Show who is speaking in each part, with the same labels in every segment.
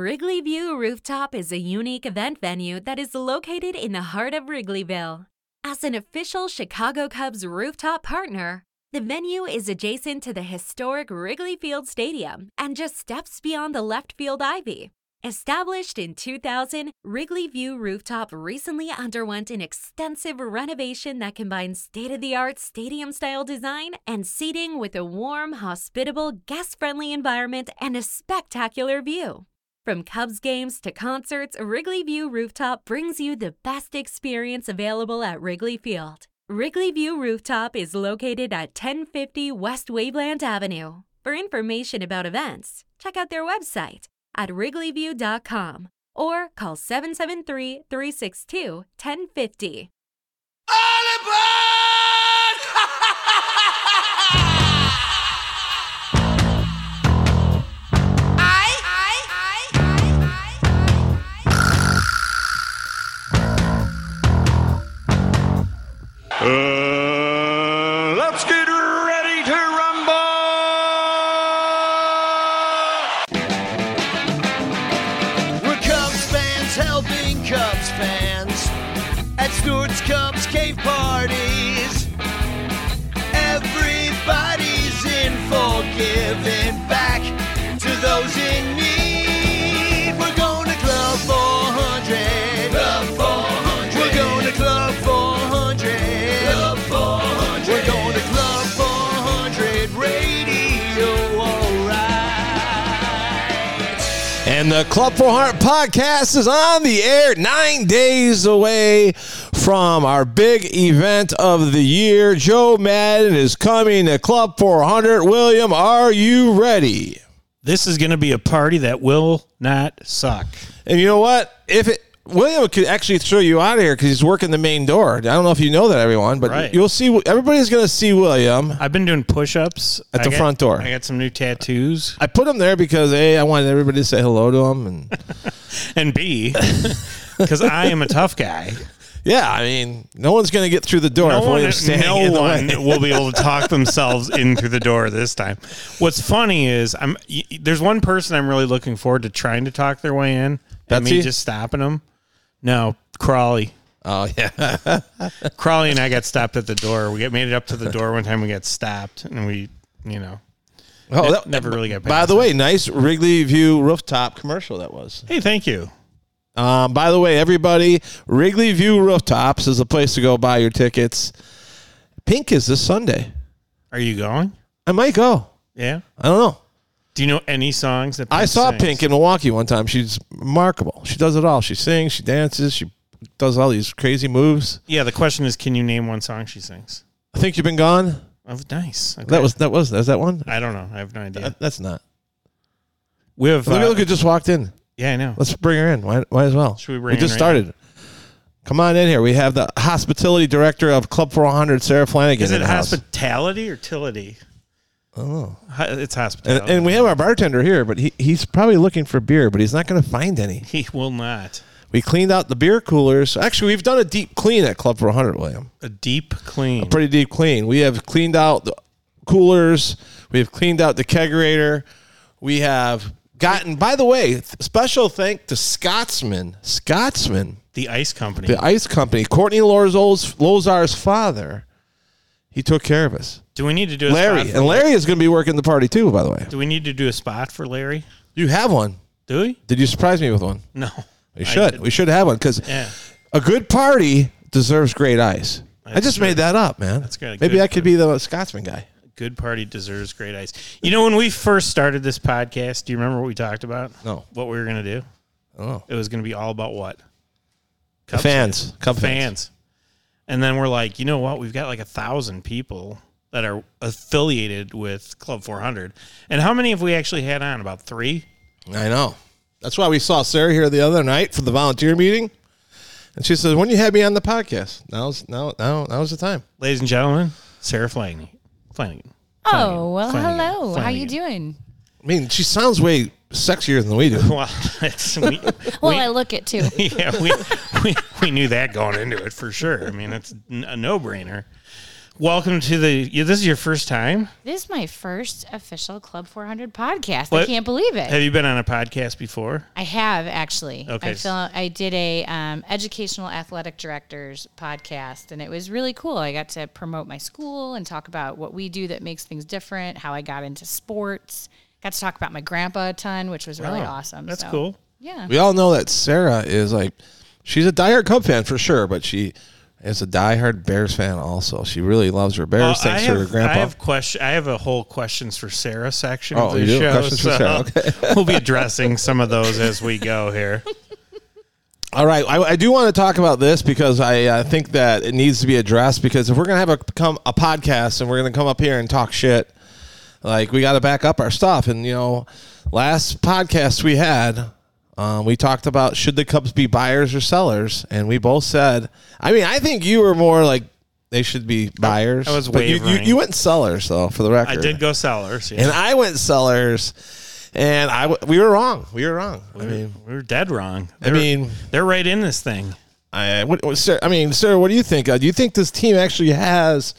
Speaker 1: Wrigley View Rooftop is a unique event venue that is located in the heart of Wrigleyville. As an official Chicago Cubs rooftop partner, the venue is adjacent to the historic Wrigley Field Stadium and just steps beyond the left field ivy. Established in 2000, Wrigley View Rooftop recently underwent an extensive renovation that combines state of the art stadium style design and seating with a warm, hospitable, guest friendly environment and a spectacular view. From Cubs games to concerts, Wrigley View Rooftop brings you the best experience available at Wrigley Field. Wrigley View Rooftop is located at 1050 West Waveland Avenue. For information about events, check out their website at wrigleyview.com or call 773 362 1050.
Speaker 2: Uh,
Speaker 3: And the Club 400 podcast is on the air nine days away from our big event of the year. Joe Maddon is coming to Club 400. William, are you ready?
Speaker 4: This is going to be a party that will not suck.
Speaker 3: And you know what? If it William could actually throw you out of here because he's working the main door. I don't know if you know that, everyone, but
Speaker 4: Right.
Speaker 3: you'll see. Everybody's going to see William.
Speaker 4: I've been doing push-ups
Speaker 3: At
Speaker 4: I
Speaker 3: the
Speaker 4: got-
Speaker 3: front door.
Speaker 4: I got some new tattoos,
Speaker 3: I put him there because a I wanted everybody to say hello to him, and
Speaker 4: and B, because I am a tough guy.
Speaker 3: yeah, I mean, no one's going to get through the door
Speaker 4: No
Speaker 3: if
Speaker 4: one,
Speaker 3: William's standing
Speaker 4: no
Speaker 3: in the
Speaker 4: one
Speaker 3: way.
Speaker 4: will be able to talk themselves in through the door this time. What's funny is I'm y- y- there's one person I'm really looking forward to trying to talk their way in,
Speaker 3: Betsy?
Speaker 4: me just stopping them. No, Crawley.
Speaker 3: Oh yeah,
Speaker 4: Crawley and I got stopped at the door. We got made it up to the door one time. We got stopped, and we, you know,
Speaker 3: oh, that,
Speaker 4: never really got.
Speaker 3: By the way, nice Wrigley View rooftop commercial that was.
Speaker 4: hey, thank you.
Speaker 3: Um, by the way, everybody, Wrigley View rooftops is a place to go buy your tickets. Pink is this Sunday.
Speaker 4: Are you going?
Speaker 3: I might go.
Speaker 4: Yeah.
Speaker 3: I don't know.
Speaker 4: Do you know any songs that
Speaker 3: I saw
Speaker 4: sings?
Speaker 3: Pink in Milwaukee one time. She's remarkable. She does it all. She sings, she dances, she does all these crazy moves.
Speaker 4: Yeah, the question is, can you name one song she sings?
Speaker 3: I think you've been gone.
Speaker 4: Oh, nice. Okay.
Speaker 3: That was that was is that one?
Speaker 4: I don't know. I have no idea.
Speaker 3: That- that's not.
Speaker 4: we have.
Speaker 3: Look at
Speaker 4: uh,
Speaker 3: look who just walked in.
Speaker 4: yeah, I know.
Speaker 3: Let's bring her in. Why, why as well?
Speaker 4: Should we bring
Speaker 3: we just
Speaker 4: her in right
Speaker 3: started. Come on in here. We have the hospitality director of Club 400, Sara Flanigan.
Speaker 4: Is
Speaker 3: in
Speaker 4: it
Speaker 3: the house.
Speaker 4: hospitality or tility?
Speaker 3: Oh.
Speaker 4: It's hospitality.
Speaker 3: And, and we have our bartender here, but he, he's probably looking for beer, but he's not going to find any.
Speaker 4: he will not.
Speaker 3: We cleaned out the beer coolers. Actually, we've done a deep clean at Club 400, William.
Speaker 4: A deep clean.
Speaker 3: A pretty deep clean. We have cleaned out the coolers. We have cleaned out the kegerator. We have gotten, by the way, special thank to Scotsman. Scotsman,
Speaker 4: the ice company.
Speaker 3: the ice company. Courtney Lozar's father. He took care of us.
Speaker 4: do we need to do a
Speaker 3: Larry.
Speaker 4: spot for
Speaker 3: And Larry is going to be working the party too, by the way.
Speaker 4: Do we need to do a spot for Larry?
Speaker 3: You have one.
Speaker 4: Do we?
Speaker 3: Did you surprise me with one?
Speaker 4: No.
Speaker 3: We should.
Speaker 4: did-
Speaker 3: We should have one because
Speaker 4: Yeah.
Speaker 3: a good party deserves great ice. I
Speaker 4: That's
Speaker 3: just
Speaker 4: true.
Speaker 3: made that up, man.
Speaker 4: That's good.
Speaker 3: Maybe
Speaker 4: Good.
Speaker 3: I could be the Scotsman guy.
Speaker 4: Good party deserves great ice. You know, when we first started this podcast, do you remember what we talked about?
Speaker 3: No.
Speaker 4: What we were going to do?
Speaker 3: Oh,
Speaker 4: It was going to be all about what?
Speaker 3: the fans, Cub fans.
Speaker 4: fans. And then we're like, you know what? We've got like a thousand people that are affiliated with Club 400. And how many have we actually had on? About three?
Speaker 3: I know. That's why we saw Sara here the other night for the volunteer meeting, and she says, "When you had me on the podcast, now's now now now's the time."
Speaker 4: Ladies and gentlemen, Sara Flanigan. Flanigan.
Speaker 5: Oh, well,
Speaker 4: Flanigan.
Speaker 5: hello. How you doing?
Speaker 3: I mean, she sounds way sexier than we do.
Speaker 4: Well, it's, we,
Speaker 5: Well,
Speaker 4: we-
Speaker 5: I look it too.
Speaker 4: yeah, we, we we knew that going into it for sure. I mean, it's a no brainer. welcome to the. yeah, This is your first time.
Speaker 5: This is my first official Club 400 podcast. I can't believe it.
Speaker 4: Have you been on a podcast before?
Speaker 5: I have actually.
Speaker 4: Okay.
Speaker 5: I feel I did a um, educational athletic directors podcast, and it was really cool. I got to promote my school and talk about what we do that makes things different, how I got into sports. Got to talk about my grandpa a ton, which was really
Speaker 4: Wow,
Speaker 5: awesome.
Speaker 4: That's
Speaker 5: So,
Speaker 4: cool.
Speaker 5: Yeah.
Speaker 3: We all know that Sara is like, she's a diehard Cub fan for sure, but she is a diehard Bears fan also. She really loves her Bears
Speaker 4: Uh,
Speaker 3: thanks
Speaker 4: I
Speaker 3: to
Speaker 4: have,
Speaker 3: her grandpa.
Speaker 4: I have question. I have a whole questions for Sara section
Speaker 3: Oh,
Speaker 4: of the
Speaker 3: you do?
Speaker 4: show.
Speaker 3: Questions for Sara, okay.
Speaker 4: we'll be addressing some of those as we go here.
Speaker 3: All right, I, I do want to talk about this because I uh, think that it needs to be addressed. Because if we're gonna have a come a podcast and we're gonna come up here and talk shit, like we got to back up our stuff. And you know, last podcast we had, um, we talked about should the Cubs be buyers or sellers, and we both said. I mean, I think you were more like they should be buyers.
Speaker 4: I was
Speaker 3: but you, you,
Speaker 4: wavering.
Speaker 3: you went sellers though, for the record.
Speaker 4: I did go sellers. Yeah.
Speaker 3: and I went sellers, and I we were wrong. We were wrong. I mean.
Speaker 4: we were dead wrong.
Speaker 3: I
Speaker 4: They're-
Speaker 3: mean,
Speaker 4: they're right in this thing.
Speaker 3: I what, what, sir, I mean, sir, what do you think? Uh, do you think this team actually has?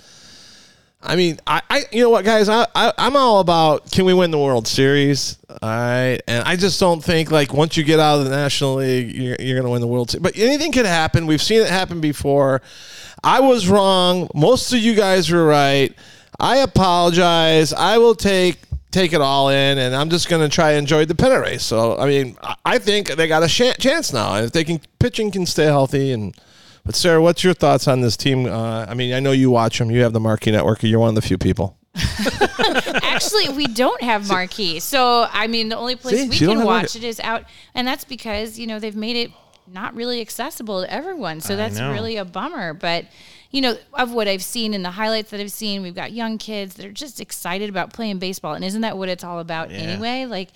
Speaker 3: I mean, I, I you know what, guys, I, I I'm all about can we win the World Series? All right, and I just don't think like once you get out of the National League, you're, you're going to win the World Series. But anything could happen. We've seen it happen before. I was wrong. Most of you guys were right. I apologize. I will take take it all in, and I'm just going to try to enjoy the pennant race. So, I mean, I- I think they got a sh- chance now if they can pitching can stay healthy. And but Sara, what's your thoughts on this team? Uh, I mean, I know you watch them. You have the Marquee Network. You're one of the few people.
Speaker 5: Actually, we don't have marquee. So, I mean, the only place
Speaker 3: See,
Speaker 5: we
Speaker 3: she don't
Speaker 5: can
Speaker 3: have
Speaker 5: watch
Speaker 3: marquee.
Speaker 5: it is out. And that's because, you know, they've made it not really accessible to everyone. So that's
Speaker 4: know.
Speaker 5: really a bummer. But, you know, of what I've seen in the highlights that I've seen, we've got young kids that are just excited about playing baseball. And isn't that what it's all about anyway? Like,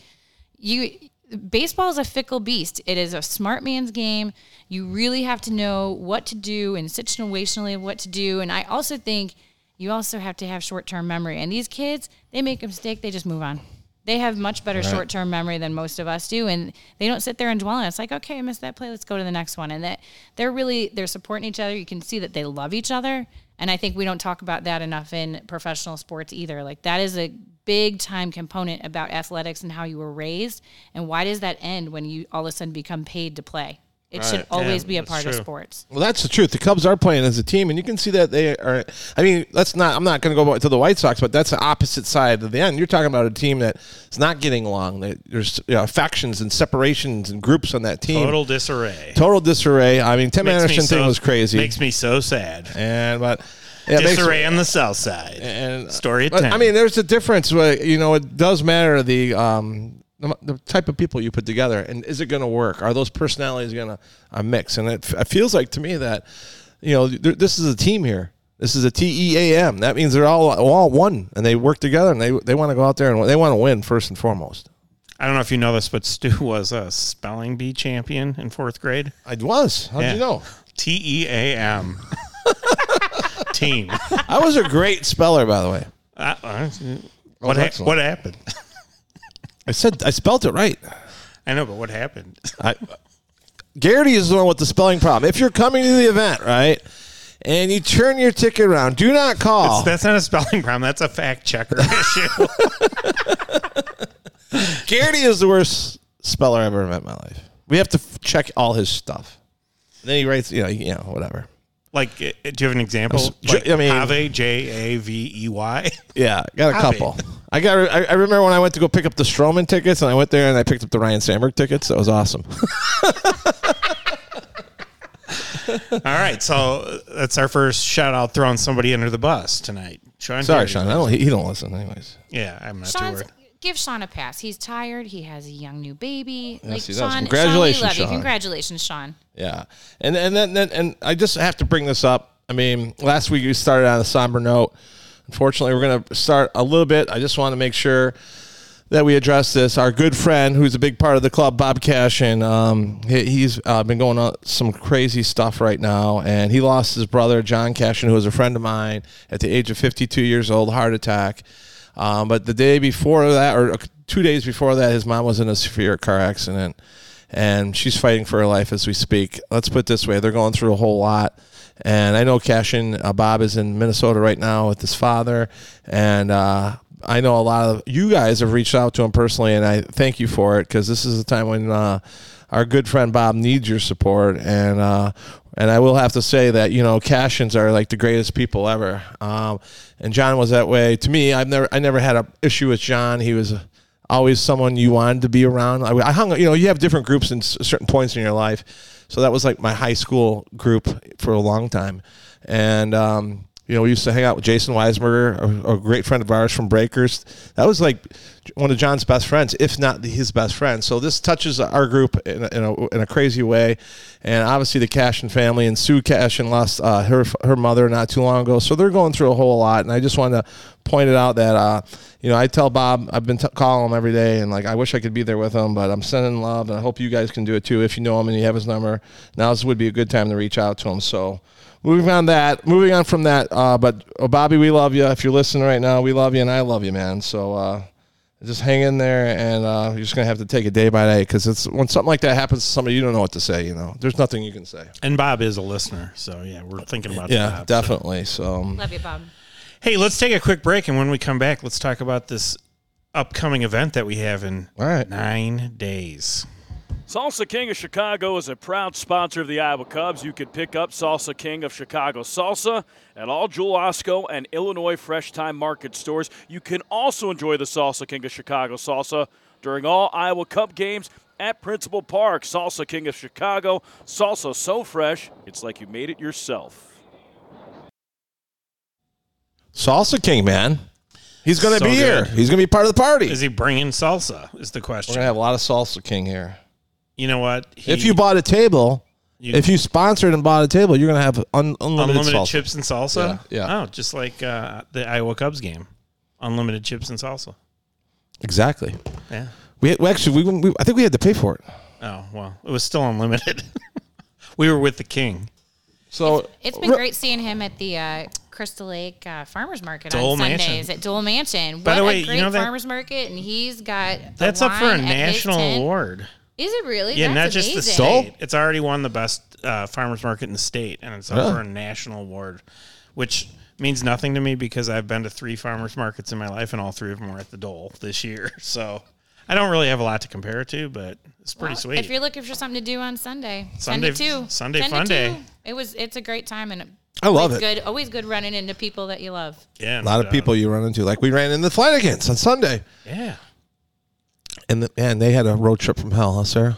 Speaker 5: you baseball is a fickle beast. It is a smart man's game. You really have to know what to do and situationally what to do. And I also think you also have to have short term memory. And these kids, they make a mistake, they just move on. They have much better short term memory than most of us do, and they don't sit there and dwell on it. It's like, okay, I missed that play. Let's go to the next one. And that they're really they're supporting each other. You can see that they love each other, and I think we don't talk about that enough in professional sports either. Like that is a big time component about athletics and how you were raised, and why does that end when you all of a sudden become paid to play? It should always
Speaker 4: Yeah,
Speaker 5: be a
Speaker 4: that's
Speaker 5: part of sports.
Speaker 3: Well, that's the truth. The Cubs are playing as a team, and you can see that they are. I mean, let's not. I'm not going to go to the White Sox, but that's the opposite side of the end. You're talking about a team that's not getting along. That there's you know, factions and separations and groups on that team.
Speaker 4: Total disarray.
Speaker 3: Total disarray. I mean, Tim
Speaker 4: Makes me
Speaker 3: Anderson thing
Speaker 4: so-
Speaker 3: was crazy.
Speaker 4: Makes me so sad.
Speaker 3: and but yeah, it makes-
Speaker 4: disarray on the south side.
Speaker 3: and
Speaker 4: Story of
Speaker 3: but,
Speaker 4: 10.
Speaker 3: I mean, there's a difference. Where, you know, it does matter the um the, the type of people you put together, and is it going to work? Are those personalities going to uh, mix? And it, it feels like to me that you know th- this is a team here. This is a T E A M. That means they're all all one, and they work together, and they they want to go out there and they want to win first and foremost.
Speaker 4: I don't know if you know this, but Stu was a spelling bee champion in fourth grade.
Speaker 3: I was. How'd
Speaker 4: Yeah.
Speaker 3: you know?
Speaker 4: T E A M. Team.
Speaker 3: I was a great speller, by the way.
Speaker 4: Uh, uh, what, ha- what happened?
Speaker 3: I said I spelt it right.
Speaker 4: I know, but what happened?
Speaker 3: I, Garrity is the one with the spelling problem. If you're coming to the event, right, and you turn your ticket around, do not call.
Speaker 4: That's not a spelling problem. That's a fact checker issue.
Speaker 3: Garrity is the worst speller I've ever met in my life. We have to f- check all his stuff. And then he writes, you know, you know, whatever.
Speaker 4: Like, uh, do you have an example?
Speaker 3: J-
Speaker 4: Like,
Speaker 3: I mean-
Speaker 4: Have, J A V E Y.
Speaker 3: Yeah, got a
Speaker 4: Copy.
Speaker 3: couple. I got. I, I remember when I went to go pick up the Stroman tickets, and I went there and I picked up the Ryne Sandberg tickets. That was awesome.
Speaker 4: All right, so that's our first shout out throwing somebody under the bus tonight. Sean
Speaker 3: Sorry,
Speaker 4: Garrity.
Speaker 3: Sean. I don't. He, he don't listen, anyways.
Speaker 4: Yeah, I'm not too
Speaker 5: Sean's,
Speaker 4: worried.
Speaker 5: Give Sean a pass. He's tired. He has a young new baby. like
Speaker 3: he does.
Speaker 5: Sean,
Speaker 3: Congratulations,
Speaker 5: Sean, we love you. Congratulations, Sean.
Speaker 3: Yeah, and and then, then and I just have to bring this up. I mean, last week we started on a somber note. Unfortunately, we're going to start a little bit. I just want to make sure that we address this. Our good friend, who's a big part of the club, Bob Cashin, um, he, he's uh, been going on some crazy stuff right now, and he lost his brother, John Cashin, who was a friend of mine, at the age of 52 years old, heart attack. Um, but the day before that, or two days before that, his mom was in a severe car accident. and she's fighting for her life as we speak. Let's put it this way: they're going through a whole lot. And I know Cashin uh, Bob is in Minnesota right now with his father, and uh, I know a lot of you guys have reached out to him personally, and I thank you for it because this is a time when uh, our good friend Bob needs your support, and uh, and I will have to say that you know Cashins are like the greatest people ever, um, and John was that way to me. I've never I never had an issue with John. He was always someone you wanted to be around. I, I hung, you know, you have different groups in s- certain points in your life. So that was like my high school group for a long time. And, um, you know, we used to hang out with Jason Weisberger, a, a great friend of ours from Breakers. That was like one of John's best friends, if not his best friend. So this touches our group in a, in a, in a crazy way. And obviously the Cashin family and Sue Cashin lost uh, her her mother not too long ago. So they're going through a whole lot. And I just wanted to point it out that, uh, you know, I tell Bob, I've been t- calling him every day, and like I wish I could be there with him, but I'm sending love, and I hope you guys can do it too. If you know him and you have his number, now this would be a good time to reach out to him. So, moving on that, moving on from that, uh, but uh, Bobby, we love you. If you're listening right now, we love you, and I love you, man. So. Uh, just hang in there, and uh, you're just gonna have to take it day by day because it's when something like that happens to somebody, you don't know what to say. You know, there's nothing you can say.
Speaker 4: And Bob is a listener, so yeah, we're thinking about that.
Speaker 3: Yeah,
Speaker 4: Bob,
Speaker 3: definitely. So, um,
Speaker 5: Love you, Bob.
Speaker 4: Hey, let's take a quick break, and when we come back, let's talk about this upcoming event that we have in
Speaker 3: All right.
Speaker 4: nine days.
Speaker 6: Salsa King of Chicago is a proud sponsor of the Iowa Cubs. You can pick up Salsa King of Chicago salsa at all Jewel Osco and Illinois Fresh Thyme Market stores. You can also enjoy the Salsa King of Chicago salsa during all Iowa Cup games at Principal Park. Salsa King of Chicago, salsa so fresh, it's like you made it yourself.
Speaker 3: Salsa King, man, he's gonna
Speaker 4: So
Speaker 3: be here. He's gonna be part of the party.
Speaker 4: Is he bringing salsa? Is the question.
Speaker 3: We're
Speaker 4: question.
Speaker 3: gonna have a lot of Salsa King here.
Speaker 4: You know what? He-
Speaker 3: if you bought a table,
Speaker 4: you-
Speaker 3: if you sponsored and bought a table, you're gonna have un- unlimited,
Speaker 4: unlimited
Speaker 3: salsa.
Speaker 4: chips and salsa,
Speaker 3: Yeah, yeah.
Speaker 4: Oh, just like uh, the Iowa Cubs game, unlimited chips and salsa.
Speaker 3: Exactly.
Speaker 4: Yeah.
Speaker 3: We, we actually we, we I think we had to pay for it.
Speaker 4: Oh well, it was still unlimited. we were with the king.
Speaker 3: So
Speaker 5: It's been great seeing him at the uh, Crystal Lake uh, Farmers Market
Speaker 4: Dole
Speaker 5: on Sundays
Speaker 4: Mansion.
Speaker 5: at Dole Mansion.
Speaker 4: By
Speaker 5: what
Speaker 4: the way,
Speaker 5: a
Speaker 4: you know that-
Speaker 5: farmers market, and he's got the
Speaker 4: That's up for a
Speaker 5: wine at his
Speaker 4: national award.
Speaker 5: Is it really?
Speaker 4: Yeah,
Speaker 5: That's
Speaker 4: not just the
Speaker 5: amazing.
Speaker 4: state. It's already won the best uh, farmers market in the state, and it's up
Speaker 3: Really?
Speaker 4: for a national award, which means nothing to me because I've been to three farmers markets in my life, and all three of them were at the Dole this year. So I don't really have a lot to compare it to, but it's pretty
Speaker 5: Well,
Speaker 4: sweet.
Speaker 5: If you're looking for something to do on Sunday,
Speaker 4: Sunday-
Speaker 5: Sunday two,
Speaker 4: Sunday
Speaker 5: 10
Speaker 4: fun day.
Speaker 5: It was. It's a great time and
Speaker 3: I love
Speaker 5: always
Speaker 3: it.
Speaker 5: Good, always good running into people that you love.
Speaker 4: yeah,
Speaker 3: a lot of people you run into, like we ran into the Flanigans on Sunday,
Speaker 4: Yeah,
Speaker 3: and the, man, they had a road trip from hell, huh, Sara?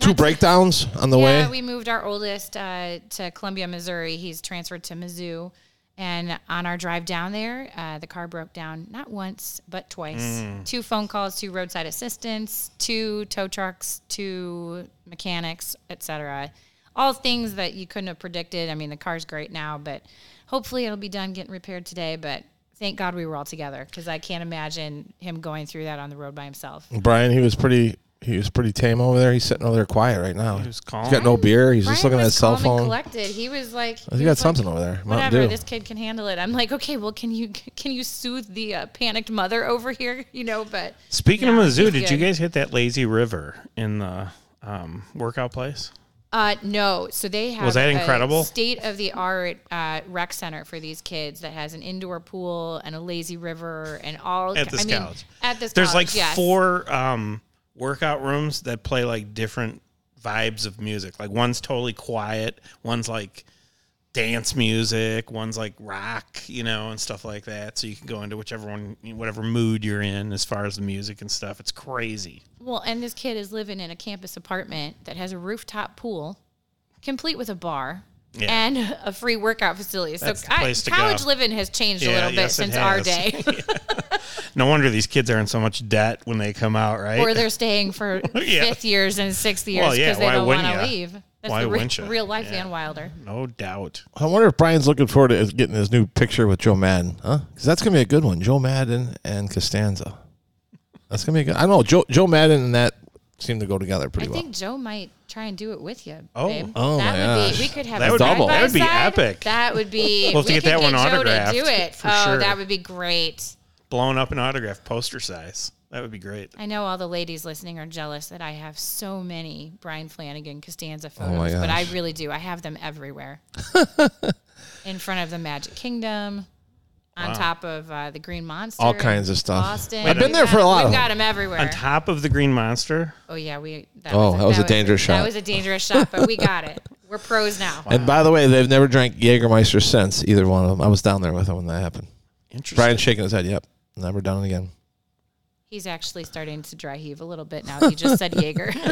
Speaker 3: Two breakdowns on the way?
Speaker 5: yeah,
Speaker 3: way.
Speaker 5: we moved our oldest uh, to Columbia, Missouri. He's transferred to Mizzou. And on our drive down there, uh, the car broke down not once, but twice.
Speaker 4: Mm.
Speaker 5: Two phone calls, two roadside assistance, two tow trucks, two mechanics, etc. All things that you couldn't have predicted. I mean, the car's great now, but hopefully it'll be done getting repaired today. But thank God we were all together because I can't imagine him going through that on the road by himself.
Speaker 3: Brian, he was pretty. He was pretty tame over there. He's sitting over there quiet right now. He
Speaker 4: was calm.
Speaker 3: He's got no beer. He's just
Speaker 5: Brian
Speaker 3: looking at
Speaker 5: was
Speaker 3: his cell
Speaker 5: calm and
Speaker 3: phone.
Speaker 5: Collected. He was like,
Speaker 3: He
Speaker 5: he
Speaker 3: got something
Speaker 5: like,
Speaker 3: over there. Mountain
Speaker 5: Whatever,
Speaker 3: Dew.
Speaker 5: this kid can handle it. I'm like, okay, well, can you can you soothe the uh, panicked mother over here? You know, but
Speaker 4: Speaking
Speaker 5: Yeah,
Speaker 4: of Mizzou,
Speaker 5: he's
Speaker 4: did you guys hit that lazy river in the um, workout place?
Speaker 5: Uh, no. So they have
Speaker 4: Was that incredible?
Speaker 5: state of the art uh, rec center for these kids that has an indoor pool and a lazy river and all
Speaker 4: At this
Speaker 5: I mean. At this
Speaker 4: There's
Speaker 5: college,
Speaker 4: like
Speaker 5: yes.
Speaker 4: four um, workout rooms that play like different vibes of music. Like one's totally quiet, one's like dance music, one's like rock, you know, and stuff like that. So you can go into whichever one, whatever mood you're in as far as the music and stuff. It's crazy.
Speaker 5: Well, and this kid is living in a campus apartment that has a rooftop pool, complete with a bar.
Speaker 4: Yeah.
Speaker 5: And a free workout facility.
Speaker 4: That's
Speaker 5: so I, college
Speaker 4: go.
Speaker 5: living has changed a little bit
Speaker 4: yes,
Speaker 5: since our day.
Speaker 4: No wonder these kids are in so much debt when they come out, right?
Speaker 5: or they're staying for
Speaker 4: Yeah.
Speaker 5: fifth years and sixth years
Speaker 4: Well,
Speaker 5: because
Speaker 4: yeah,
Speaker 5: they don't want to leave. That's
Speaker 4: Why
Speaker 5: the re-
Speaker 4: wouldn't ya?
Speaker 5: real life
Speaker 4: Yeah.
Speaker 5: Van Wilder.
Speaker 4: no doubt.
Speaker 3: I wonder if Brian's looking forward to getting his new picture with Joe Maddon, huh? Because that's gonna be a good one. Joe Maddon and Costanza. That's gonna be a good. I don't know. Joe Joe Maddon and that seem to go together
Speaker 5: I
Speaker 3: pretty well.
Speaker 5: I think Joe might try and do it with you.
Speaker 4: Oh.
Speaker 5: babe.
Speaker 3: Oh
Speaker 5: that
Speaker 3: my
Speaker 5: would
Speaker 3: gosh.
Speaker 5: be. We could have
Speaker 4: That
Speaker 5: a
Speaker 4: would be- that would be
Speaker 5: side.
Speaker 4: epic.
Speaker 5: That would be.
Speaker 4: We'll have to
Speaker 5: we
Speaker 4: get
Speaker 5: could
Speaker 4: that one
Speaker 5: Joe
Speaker 4: autographed,
Speaker 5: To do it.
Speaker 4: for
Speaker 5: oh,
Speaker 4: sure.
Speaker 5: that would be great.
Speaker 4: Blown up an autograph poster size. That would be great.
Speaker 5: I know all the ladies listening are jealous that I have so many Brian Flanigan Costanza
Speaker 3: Oh
Speaker 5: photos, but I really do. I have them everywhere. In front of the Magic Kingdom, on top of uh, the Green Monster,
Speaker 3: All kinds of stuff.
Speaker 5: Boston.
Speaker 3: I've been there
Speaker 5: got
Speaker 3: for a lot of
Speaker 5: We've got them everywhere.
Speaker 4: On top of the Green Monster.
Speaker 5: Oh yeah, we. That
Speaker 3: Oh,
Speaker 5: was
Speaker 3: that was a dangerous shot.
Speaker 5: That was a dangerous shot, but we got it. We're pros now.
Speaker 3: And by the way, they've never drank Jägermeister since either one of them. I was down there with them when that happened.
Speaker 4: Interesting.
Speaker 3: Brian's shaking his head. Yep, never done it again.
Speaker 5: He's actually starting to dry heave a little bit now. He just said Jaeger.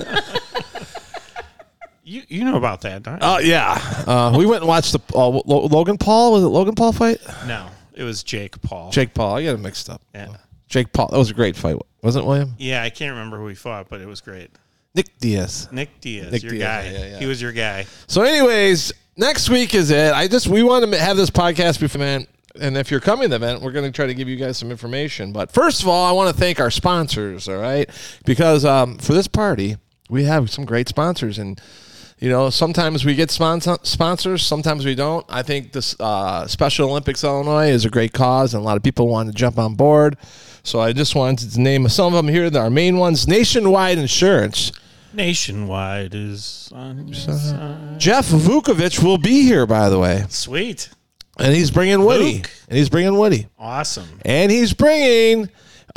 Speaker 4: You you know about that, don't you?
Speaker 3: Oh yeah, uh, we went and watched the uh, Lo- Logan Paul. Was it Logan Paul fight?
Speaker 4: no, it was Jake Paul.
Speaker 3: Jake Paul. I got it mixed up.
Speaker 4: Yeah.
Speaker 3: Jake Paul. That was a great fight, wasn't it, William?
Speaker 4: Yeah, I can't remember who he fought, but it was great.
Speaker 3: Nick Diaz.
Speaker 4: Nick Diaz,
Speaker 3: Nick
Speaker 4: your
Speaker 3: Diaz,
Speaker 4: guy.
Speaker 3: yeah, yeah.
Speaker 4: He was your guy.
Speaker 3: So, anyways, next week is it. I just we want to have this podcast before man. And if you're coming to the event, we're going to try to give you guys some information. But first of all, I want to thank our sponsors. All right, because um, for this party, we have some great sponsors, and you know sometimes we get sponsor- sponsors, sometimes we don't. I think this uh, Special Olympics Illinois is a great cause, and a lot of people want to jump on board. So I just wanted to name some of them here. Our main ones: Nationwide Insurance.
Speaker 4: Nationwide is on your side.
Speaker 3: Jeff Vukovic will be here, by the way.
Speaker 4: Sweet.
Speaker 3: And he's bringing Woody.
Speaker 4: Luke.
Speaker 3: And he's bringing Woody.
Speaker 4: Awesome.
Speaker 3: And he's bringing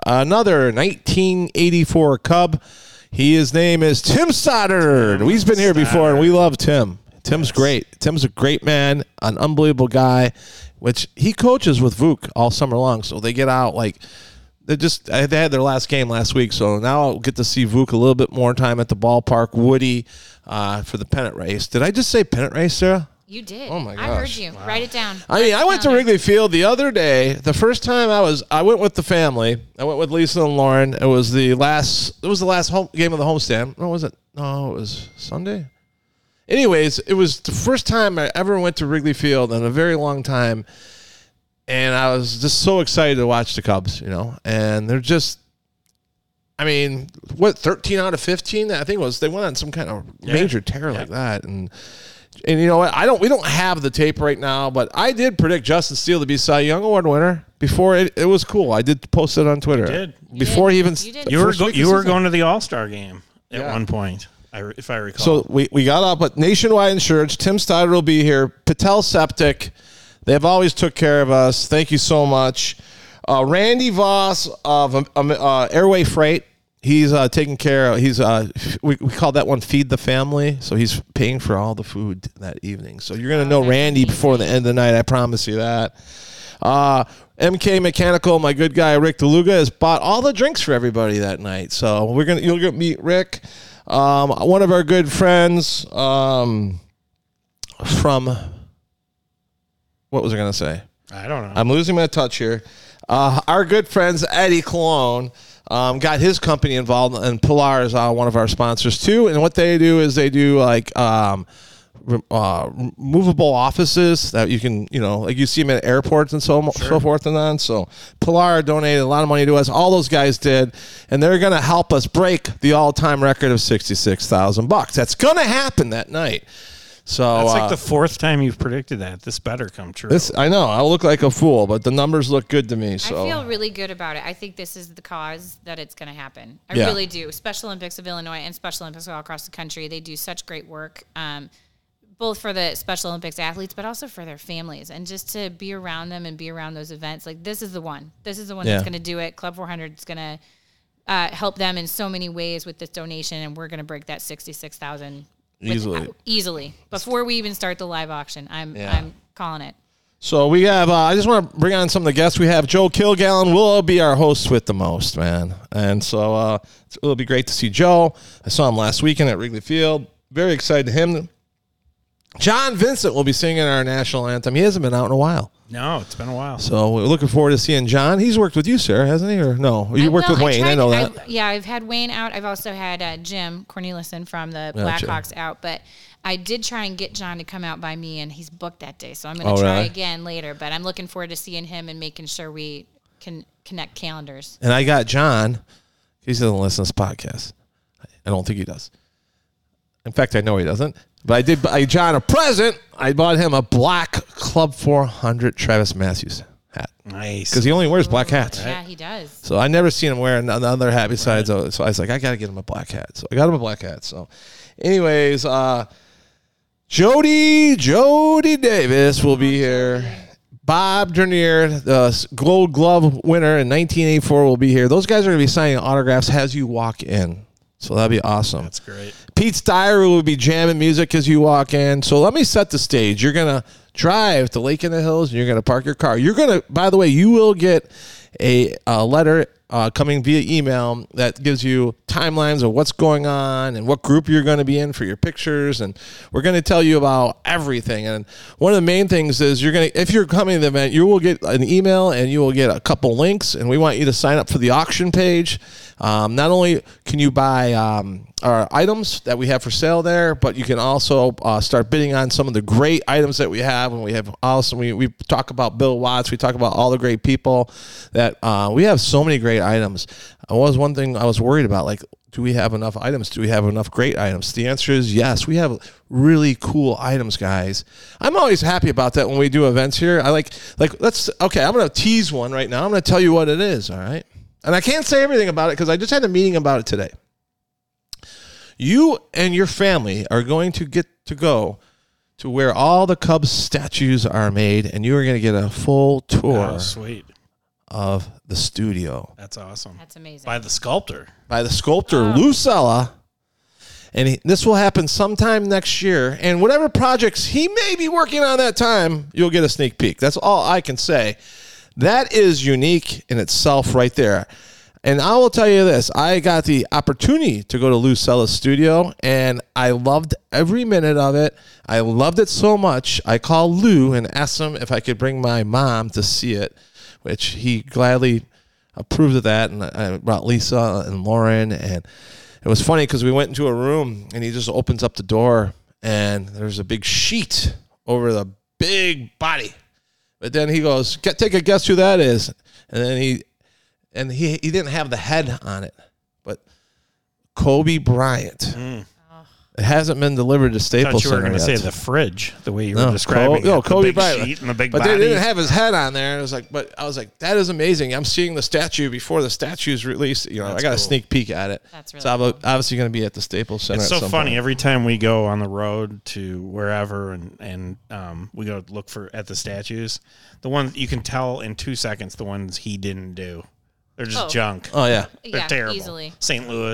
Speaker 3: another 1984 Cub. He, his name is Tim Stoddard. He's been here before, and we love Tim. Tim's great. Tim's a great man, an unbelievable guy, which he coaches with Vuk all summer long. So they get out like they just they had their last game last week. So now I'll get to see Vuk a little bit more time at the ballpark. Woody uh, for the pennant race. Did I just say pennant race, Sara?
Speaker 5: You did.
Speaker 3: Oh, my god.
Speaker 5: I heard
Speaker 3: gosh.
Speaker 5: you. Write it down.
Speaker 3: I mean, I went to Wrigley Field the other day. The first time I was, I went with the family. I went with Lisa and Lauren. It was the last. It was the last home game of the homestand. No, was it? No, it was Sunday. Anyways, it was the first time I ever went to Wrigley Field in a very long time, and I was just so excited to watch the Cubs. You know, and they're just. I mean, what thirteen out of fifteen? I think it was they went on some kind of major tear like that, and and you know what? I don't. We don't have the tape right now, but I did predict Justin Steele to be Cy Young Award winner before it, it was cool. I did post it on Twitter.
Speaker 4: did.
Speaker 3: before he even.
Speaker 5: You did.
Speaker 4: You were go- you were going to the All Star game at
Speaker 3: Yeah.
Speaker 4: one point, I, if I recall.
Speaker 3: So we, we got up with Nationwide Insurance. Tim Stoddard will be here. Patel Septic. They've always took care of us. Thank you so much. Uh, Randy Voss of um, uh, Airway Freight. He's uh, taking care of. He's uh, we, we call that one feed the family. So he's paying for all the food that evening. So you're gonna know
Speaker 5: that's
Speaker 3: Randy before the end of the night. I promise you that. Uh, MK Mechanical, my good guy Rick DeLuga has bought all the drinks for everybody that night. So we're gonna you'll get meet Rick, um, one of our good friends um, from. What was I gonna say?
Speaker 4: I don't know.
Speaker 3: I'm losing my touch here. Uh, our good friends Eddie Cologne um, got his company involved, and Pilar is uh, one of our sponsors too. And what they do is they do like um, uh, movable offices that you can, you know, like you see them at airports and so so forth and on. So Pilar donated a lot of money to us. All those guys did, and they're going to help us break the all-time record of sixty-six thousand bucks. That's going to happen that night. So
Speaker 4: That's
Speaker 3: uh,
Speaker 4: like the fourth time you've predicted that. This better come true.
Speaker 3: this I know I look like a fool, but the numbers look good to me. So
Speaker 5: I feel really good about it. I think this is the cause that it's going to happen. I
Speaker 3: Yeah.
Speaker 5: really do. Special Olympics of Illinois and Special Olympics all across the country, they do such great work, um, both for the Special Olympics athletes, but also for their families. And just to be around them and be around those events, like this is the one. This is the one
Speaker 3: Yeah.
Speaker 5: that's going to do it. Club 400 is going to uh, help them in so many ways with this donation, and we're going to break that 66,000 with-
Speaker 3: Easily.
Speaker 5: uh, easily before we even start the live auction. I'm
Speaker 3: Yeah.
Speaker 5: I'm calling it.
Speaker 3: So we have. Uh, I just want to bring on some of the guests. We have Joe Kilgallen will be our host with the most, man. And so uh, it'll be great to see Joe. I saw him last weekend at Wrigley Field. Very excited to him. John Vincent will be singing our national anthem. He hasn't been out in a while,
Speaker 4: no, it's been a while.
Speaker 3: so we're looking forward to seeing John. He's worked with you, Sara, hasn't he? Or no? You
Speaker 5: I-
Speaker 3: worked
Speaker 5: well,
Speaker 3: with Wayne. I,
Speaker 5: tried-
Speaker 3: know that.
Speaker 5: yeah, I've had Wayne out. I've also had uh, Jim Cornelison from the
Speaker 3: Gotcha.
Speaker 5: Blackhawks out, but I did try and get John to come out by me, and he's booked that day. So I'm going to
Speaker 3: Oh,
Speaker 5: try
Speaker 3: really?
Speaker 5: again later. But I'm looking forward to seeing him and making sure we can connect calendars.
Speaker 3: and I got John. He doesn't listen to this podcast. I don't think he does. In fact, I know he doesn't. But I did buy John a present. I bought him a black Club 400 Travis Matthews. hat
Speaker 4: Nice.
Speaker 3: because he only wears black hats.
Speaker 5: Yeah, he does.
Speaker 3: So I never seen him wear another hat besides. uh, So I was like, I gotta get him a black hat. So I got him a black hat. So, anyways, uh, Jody Jody Davis will be here. Bob Dernier, the Gold Glove winner in 1984, will be here. Those guys are gonna be signing autographs as you walk in. So that'd be awesome.
Speaker 4: That's great.
Speaker 3: Pete Steyer will be jamming music as you walk in. So let me set the stage. You're gonna drive to Lake in the Hills, and you're gonna park your car. You're gonna, by the way, you will get a, a letter uh, coming via email that gives you timelines of what's going on and what group you're going to be in for your pictures, and we're going to tell you about everything. And one of the main things is you're going to, if you're coming to the event, you will get an email and you will get a couple links, and we want you to sign up for the auction page. Um, not only can you buy um, our items that we have for sale there, but you can also uh, start bidding on some of the great items that we have. And we have also we, we talk about Bill Watts, we talk about all the great people that uh, we have so many great items. Uh, was one thing I was worried about, like. Do we have enough items? Do we have enough great items? The answer is yes. We have really cool items, guys. I'm always happy about that when we do events here. I like like let's okay, I'm to tease one right now. I'm to tell you what it is, all right? And I can't say everything about it because I just had a meeting about it today. You and your family are going to get to go to where all the Cubs statues are made, and you are going to get a full tour
Speaker 4: Oh, sweet.
Speaker 3: Of the studio
Speaker 4: That's awesome.
Speaker 5: That's amazing.
Speaker 4: By the sculptor.
Speaker 3: by the sculptor oh. Lou Cella. And he, this will happen sometime next year. And whatever projects he may be working on that time, you'll get a sneak peek. That's all I can say. That is unique in itself, right there. And I will tell you this I got the opportunity to go to Lou Cella's studio, and I loved every minute of it. I loved it so much. I called Lou and asked him if I could bring my mom to see it, which he gladly approved of that. And I brought Lisa and Lauren, and it was funny because we went into a room and he just opens up the door and there's a big sheet over the big body. But then he goes, "Get- "Take a guess who that is," and then he and he he didn't have the head on it, but Kobe Bryant. Mm. It hasn't been delivered to
Speaker 4: I
Speaker 3: Staples
Speaker 4: thought you were going to say the fridge, the way you were
Speaker 3: No,
Speaker 4: describing
Speaker 3: Co- no,
Speaker 4: it.
Speaker 3: Kobe
Speaker 4: the big
Speaker 3: Bryant.
Speaker 4: sheet and the big
Speaker 3: but
Speaker 4: body.
Speaker 3: they didn't have his head on there. And it was like, but I was like, that is amazing. I'm seeing the statue before the statue's released. You know, I got a sneak peek at it.
Speaker 5: That's really
Speaker 3: so I'm obviously going to be at the Staples Center.
Speaker 4: it's
Speaker 3: at
Speaker 4: so
Speaker 3: some
Speaker 4: funny
Speaker 3: point.
Speaker 4: every time we go on the road to wherever and and um, we go look for at the statues the one you can tell in two seconds the ones he didn't do they're just
Speaker 5: Oh.
Speaker 4: junk
Speaker 3: Oh yeah,
Speaker 4: they're
Speaker 5: yeah,
Speaker 4: terrible
Speaker 5: easily.
Speaker 4: st louis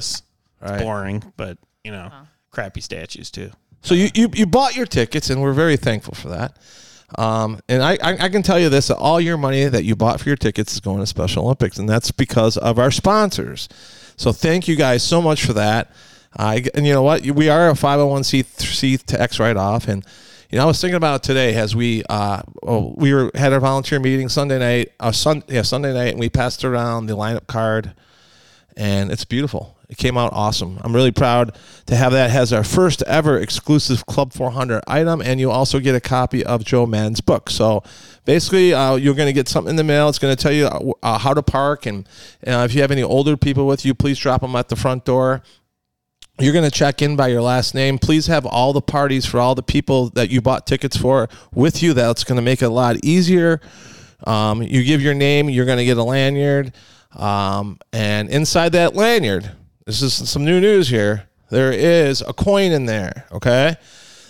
Speaker 4: it's
Speaker 3: Right.
Speaker 4: boring but you know crappy statues too
Speaker 3: So you, you you bought your tickets, and we're very thankful for that. Um, and I, I, I can tell you this: all your money that you bought for your tickets is going to Special Olympics, and that's because of our sponsors. So thank you guys so much for that. I and you know what, we are a five hundred one c c tax write off, and you know I was thinking about today as we uh oh, we were had our volunteer meeting Sunday night, uh, sun, yeah Sunday night, and we passed around the lineup card and it's beautiful. It came out awesome. I'm really proud to have that as our first ever exclusive Club 400 item, and you also get a copy of Joe Maddon's book. So basically, uh, you're going to get something in the mail. It's going to tell you uh, uh, how to park, and uh, if you have any older people with you, please drop them at the front door. You're going to check in by your last name. Please have all the parties for all the people that you bought tickets for with you. That's going to make it a lot easier. Um, you give your name, you're going to get a lanyard. Um, and inside that lanyard, this is some new news here. There is a coin in there. Okay.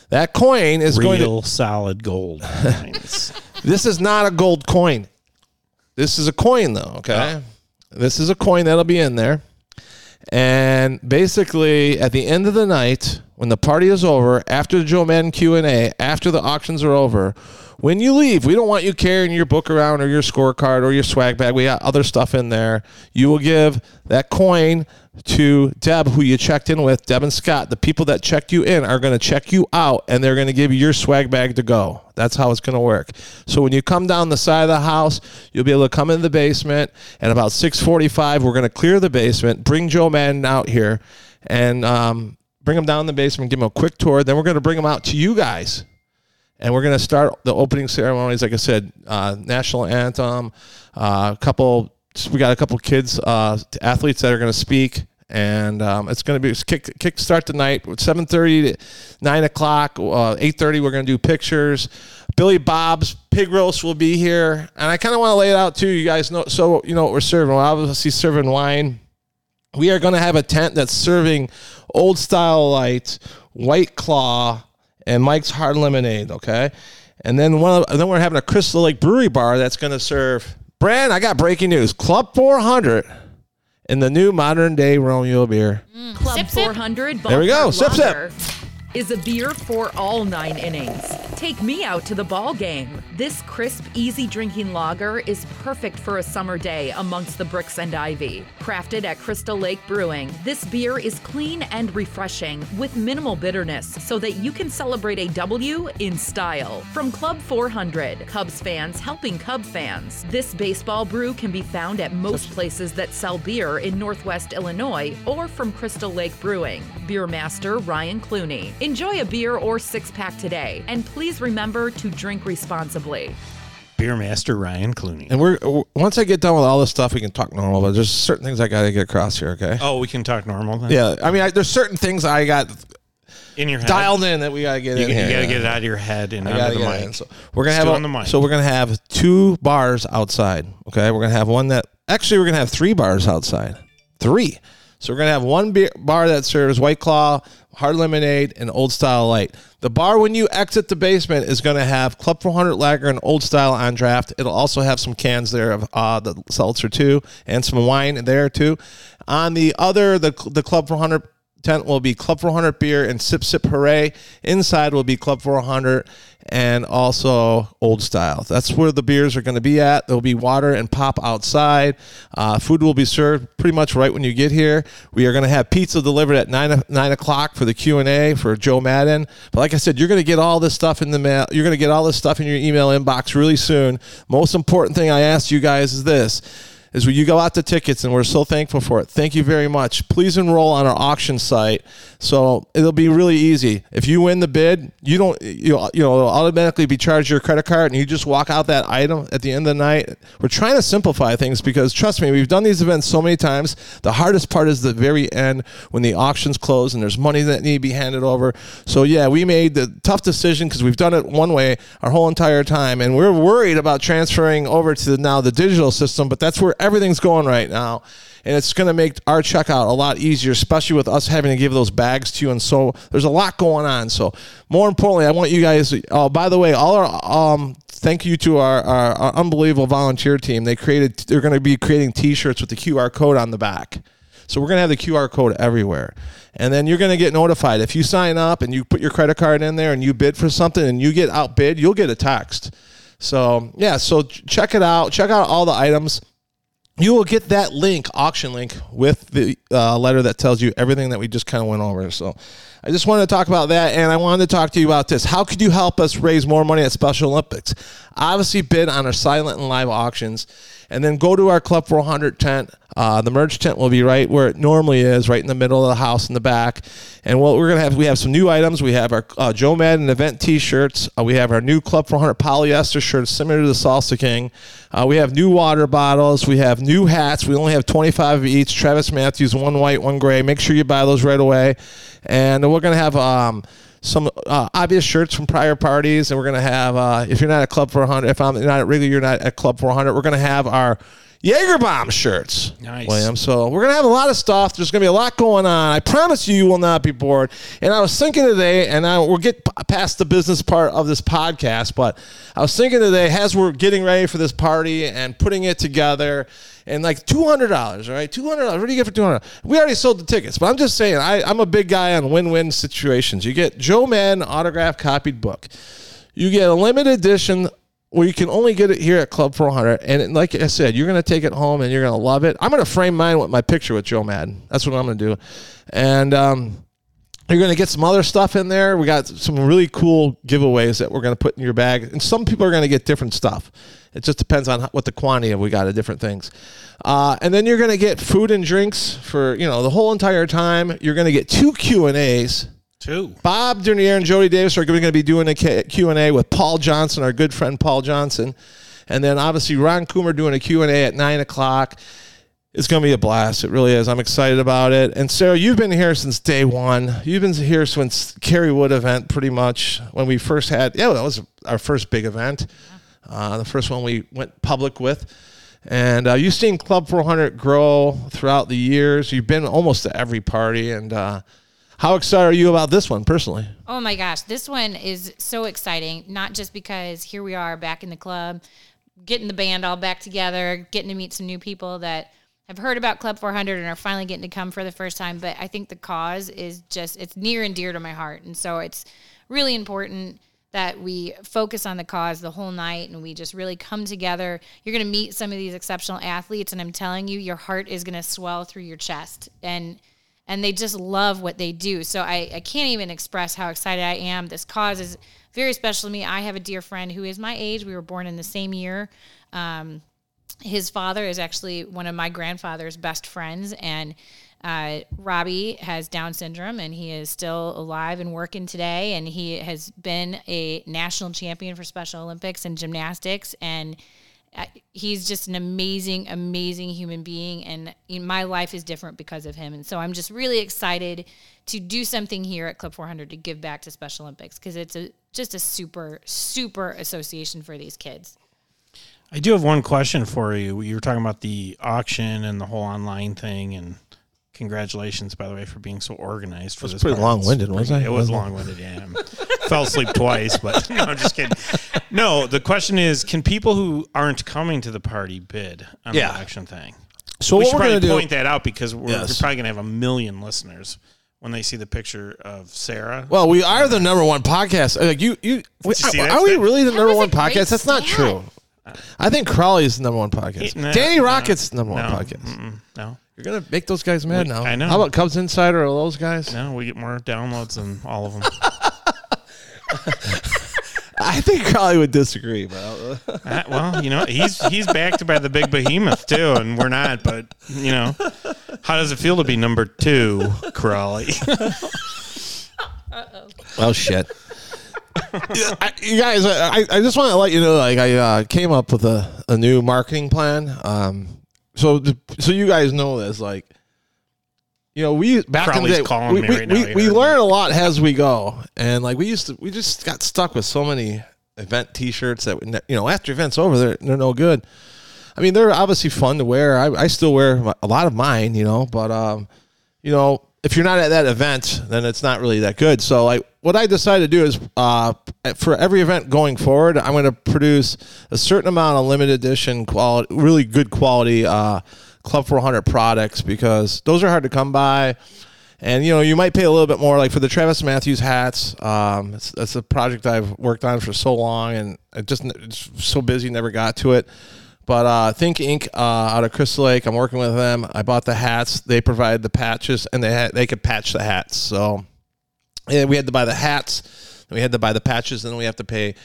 Speaker 3: That coin is going to
Speaker 4: real solid gold
Speaker 3: this is not a gold coin. This is a coin, though. Okay, this is a coin that'll be in there. And basically, at the end of the night, when the party is over, after the Joe Maddon Q and A, after the auctions are over, when you leave, we don't want you carrying your book around or your scorecard or your swag bag. We got other stuff in there. You will give that coin to Deb, who you checked in with, Deb and Scott. The people that checked you in are going to check you out, and they're going to give you your swag bag to go. That's how it's going to work. So when you come down the side of the house, you'll be able to come in the basement. And about 6:45, we're going to clear the basement, bring Joe Maddon out here, and um, bring him down the basement, give him a quick tour. Then we're going to bring him out to you guys and we're going to start the opening ceremonies. Like I said, uh, national anthem, uh, a couple. We got a couple kids, uh, athletes that are going to speak, and um, it's going to be kick kick start tonight seven thirty to nine o'clock. Uh, Eight thirty, we're going to do pictures. Billy Bob's pig roast will be here, and I kind of want to lay it out too. You guys know, so you know what we're serving. We're obviously serving wine. We are going to have a tent that's serving old style light, white claw, and Mike's hard lemonade. Okay, and then one, of, then we're having a Crystal Lake Brewery bar that's going to serve. Brand, I got breaking news. Club 400 in the new modern day Romeo beer. Mm.
Speaker 7: Club
Speaker 5: Sip, sip.
Speaker 7: 400
Speaker 3: There we go.
Speaker 7: Bonfire
Speaker 3: Sip, sip.
Speaker 7: Is a beer for all nine innings. Take me out to the ball game. This crisp, easy drinking lager is perfect for a summer day amongst the bricks and ivy. Crafted at Crystal Lake Brewing, this beer is clean and refreshing with minimal bitterness so that you can celebrate a W in style. From Club 400, Cubs fans helping Cub fans. This baseball brew can be found at most places that sell beer in Northwest Illinois or from Crystal Lake Brewing. Beer master Ryan Clooney. Enjoy a beer or six pack today, and please remember to drink responsibly.
Speaker 4: Beer Master Ryan Clooney.
Speaker 3: And we're once I get done with all this stuff, we can talk normal. But there's certain things I got to get across here. Okay.
Speaker 4: Oh, we can talk normal then?
Speaker 3: Yeah, I mean, I, there's certain things I got
Speaker 4: In your head.
Speaker 3: dialed in that we got to get
Speaker 4: You,
Speaker 3: in
Speaker 4: you gotta get it out of your head and
Speaker 3: I
Speaker 4: onto
Speaker 3: gotta
Speaker 4: the
Speaker 3: get
Speaker 4: mic.
Speaker 3: So we're gonna
Speaker 4: Still
Speaker 3: have
Speaker 4: on the mic.
Speaker 3: so we're gonna have two bars outside. Okay, we're gonna have one that actually we're gonna have three bars outside. Three. So we're gonna have one beer, bar that serves White Claw, hard lemonade, and Old Style Light. The bar when you exit the basement is gonna have Club 400 Lager and Old Style on draft. It'll also have some cans there of uh, the seltzer too, and some wine there too. On the other, the the Club 400 tent will be Club 400 beer and Sip Sip Hooray. Inside will be Club 400 and also Old Style. That's where the beers are going to be at. There'll be water and pop outside. Uh, food will be served pretty much right when you get here. We are going to have pizza delivered at nine nine o'clock for the Q and A for Joe Maddon. But like I said, you're going to get all this stuff in the mail. You're going to get all this stuff in your email inbox really soon. Most important thing I asked you guys is this is when you go out to tickets, and we're so thankful for it. Thank you very much. Please enroll on our auction site. So it'll be really easy. If you win the bid, you don't you you know automatically be charged your credit card, and you just walk out that item at the end of the night. We're trying to simplify things because trust me, we've done these events so many times. The hardest part is the very end when the auctions close and there's money that need to be handed over. So yeah, we made the tough decision because we've done it one way our whole entire time, and we're worried about transferring over to the, now the digital system. But that's where everything's going right now, and it's going to make our checkout a lot easier, especially with us having to give those bags to you. And so there's a lot going on. So more importantly, I want you guys. Oh, by the way, all our um, thank you to our, our, our unbelievable volunteer team. They created. They're going to be creating T-shirts with the QR code on the back. So we're going to have the QR code everywhere. And then you're going to get notified. If you sign up and you put your credit card in there and you bid for something and you get outbid, you'll get a text. So, yeah, so check it out. Check out all the items. You will get that link, auction link, with the uh, letter that tells you everything that we just kind of went over. So, I just wanted to talk about that, and I wanted to talk to you about this. How could you help us raise more money at Special Olympics? Obviously, bid on our silent and live auctions, and then go to our Club 400 tent. Uh, the merch tent will be right where it normally is, right in the middle of the house in the back. And what we're gonna have, we have some new items. We have our uh, Joe Maddon event T-shirts. Uh, we have our new Club 400 polyester shirts, similar to the Salsa King. Uh, we have new water bottles. We have new hats. We only have 25 of each. Travis Matthews, one white, one gray. Make sure you buy those right away. And we're gonna have. Um, some uh, obvious shirts from prior parties, and we're gonna have. Uh, if you're not at Club 400, if I'm not at Wrigley, you're not at Club 400. We're gonna have our Jaeger Bomb shirts,
Speaker 4: Nice.
Speaker 3: William. So we're gonna have a lot of stuff. There's gonna be a lot going on. I promise you, you will not be bored. And I was thinking today, and I, we'll get past the business part of this podcast, but I was thinking today, as we're getting ready for this party and putting it together, and like two hundred dollars, all right, two hundred dollars. What do you get for two hundred? We already sold the tickets, but I'm just saying, I, I'm a big guy on win-win situations. You get Joe Maddon autographed copied book. You get a limited edition where you can only get it here at Club 400. And like I said, you're going to take it home and you're going to love it. I'm going to frame mine with my picture with Joe Maddon. That's what I'm going to do. And um, you're going to get some other stuff in there. We got some really cool giveaways that we're going to put in your bag. And some people are going to get different stuff. It just depends on what the quantity of we got of different things. Uh, and then you're going to get food and drinks for, you know, the whole entire time. You're going to get two Q&As.
Speaker 4: Two.
Speaker 3: Bob Dernier and Jody Davis are going to be doing a Q&A with Paul Johnson, our good friend Paul Johnson. And then obviously Ron Coomer doing a Q&A at 9 o'clock. It's going to be a blast. It really is. I'm excited about it. And Sara, you've been here since day one. You've been here since Kerry Wood event, pretty much when we first had. Yeah, that was our first big event, uh, the first one we went public with. And uh, you've seen Club 400 grow throughout the years. You've been almost to every party. And uh, how excited are you about this one personally?
Speaker 5: Oh my gosh, this one is so exciting. Not just because here we are back in the club, getting the band all back together, getting to meet some new people that have heard about Club 400 and are finally getting to come for the first time. But I think the cause is just, it's near and dear to my heart. And so it's really important that we focus on the cause the whole night and we just really come together. You're going to meet some of these exceptional athletes, and I'm telling you, your heart is going to swell through your chest. And and they just love what they do. So I, I can't even express how excited I am. This cause is very special to me. I have a dear friend who is my age. We were born in the same year. Um, his father is actually one of my grandfather's best friends, and uh, Robbie has Down syndrome, and he is still alive and working today. And he has been a national champion for Special Olympics and gymnastics, and he's just an amazing, amazing human being, and my life is different because of him. And so I'm just really excited to do something here at Club 400 to give back to Special Olympics because it's a just a super, super association for these kids.
Speaker 4: I do have one question for you. You were talking about the auction and the whole online thing, and congratulations, by the way, for being so organized for
Speaker 3: was
Speaker 4: this.
Speaker 3: pretty long-winded, wasn't
Speaker 4: pretty-
Speaker 3: I?
Speaker 4: It was long-winded. Yeah, I fell asleep twice, but no, I'm just kidding. No, the question is, can people who aren't coming to the party bid on
Speaker 3: Yeah.
Speaker 4: the auction thing?
Speaker 3: So
Speaker 4: we
Speaker 3: what
Speaker 4: should
Speaker 3: we're
Speaker 4: probably
Speaker 3: going to do?
Speaker 4: point that out because we're,
Speaker 3: Yes.
Speaker 4: we're probably going to have a million listeners when they see the picture of Sara.
Speaker 3: Well, we are the number one podcast. Uh, like you, you, wait,
Speaker 4: you see
Speaker 3: are,
Speaker 4: that
Speaker 3: are we really the number
Speaker 5: was a
Speaker 3: one
Speaker 5: great
Speaker 3: podcast? That's not
Speaker 5: stat.
Speaker 3: true. I think Crawley is the number one podcast.
Speaker 4: No,
Speaker 3: Danny
Speaker 4: no,
Speaker 3: Rocket's the number
Speaker 4: no,
Speaker 3: one podcast.
Speaker 4: mm-mm, No,
Speaker 3: You're gonna make those guys mad
Speaker 4: We-
Speaker 3: now.
Speaker 4: I know.
Speaker 3: How about Cubs Insider or those guys?
Speaker 4: no, we get more downloads than all of them.
Speaker 3: I think Crawley would disagree, but
Speaker 4: Uh, well, you know, he's he's backed by the big behemoth too, and we're not. But you know, how does it feel to be number two, Crawley?
Speaker 3: oh shit. Yeah, I- you guys, I, I just want to let you know, like I uh, came up with a, a new marketing plan. Um, so the, so you guys know this, like, you know, we back
Speaker 4: Crowley's
Speaker 3: in the day,
Speaker 4: calling
Speaker 3: we,
Speaker 4: me
Speaker 3: we,
Speaker 4: right now,
Speaker 3: we, learn a lot as we go, and like we used to, we just got stuck with so many event T-shirts that we you know after events over, they're they're no good. I mean, they're obviously fun to wear. I, I still wear a lot of mine, you know, but um, you know, if you're not at that event, then it's not really that good. So, like, what I decided to do is, uh, for every event going forward, I'm going to produce a certain amount of limited edition quality, really good quality uh, Club 400 products because those are hard to come by. And you know, you might pay a little bit more, like for the Travis Matthews hats. Um, it's, it's a project I've worked on for so long, and I just it's so busy, never got to it. But uh, Think Inc. Uh, out of Crystal Lake, I'm working with them. I bought the hats. They provide the patches, and they had, they could patch the hats. So yeah, we had to buy the hats, we had to buy the patches, and then we have to pay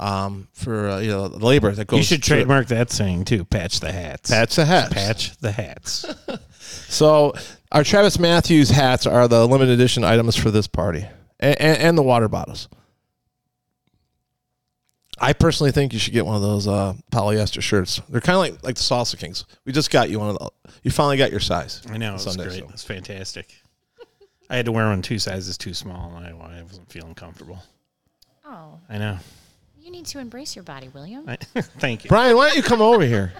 Speaker 3: um, for uh, you know the labor that goes.
Speaker 4: You should trademark that saying too. Patch the hats.
Speaker 3: patch the hats.
Speaker 4: Patch the hats.
Speaker 3: So our Travis Matthews hats are the limited edition items for this party, and, and, and the water bottles. I personally think you should get one of those uh, polyester shirts. They're kind of like like the Salsa Kings. We just got you one of those. You finally got your size.
Speaker 4: I know it's great.
Speaker 3: so.
Speaker 4: It's fantastic. I had to wear one two sizes too small, and I, I wasn't feeling comfortable.
Speaker 5: Oh,
Speaker 4: I know.
Speaker 5: you need to embrace your body, William.
Speaker 4: I, thank you.
Speaker 3: Brian, why don't you come over here?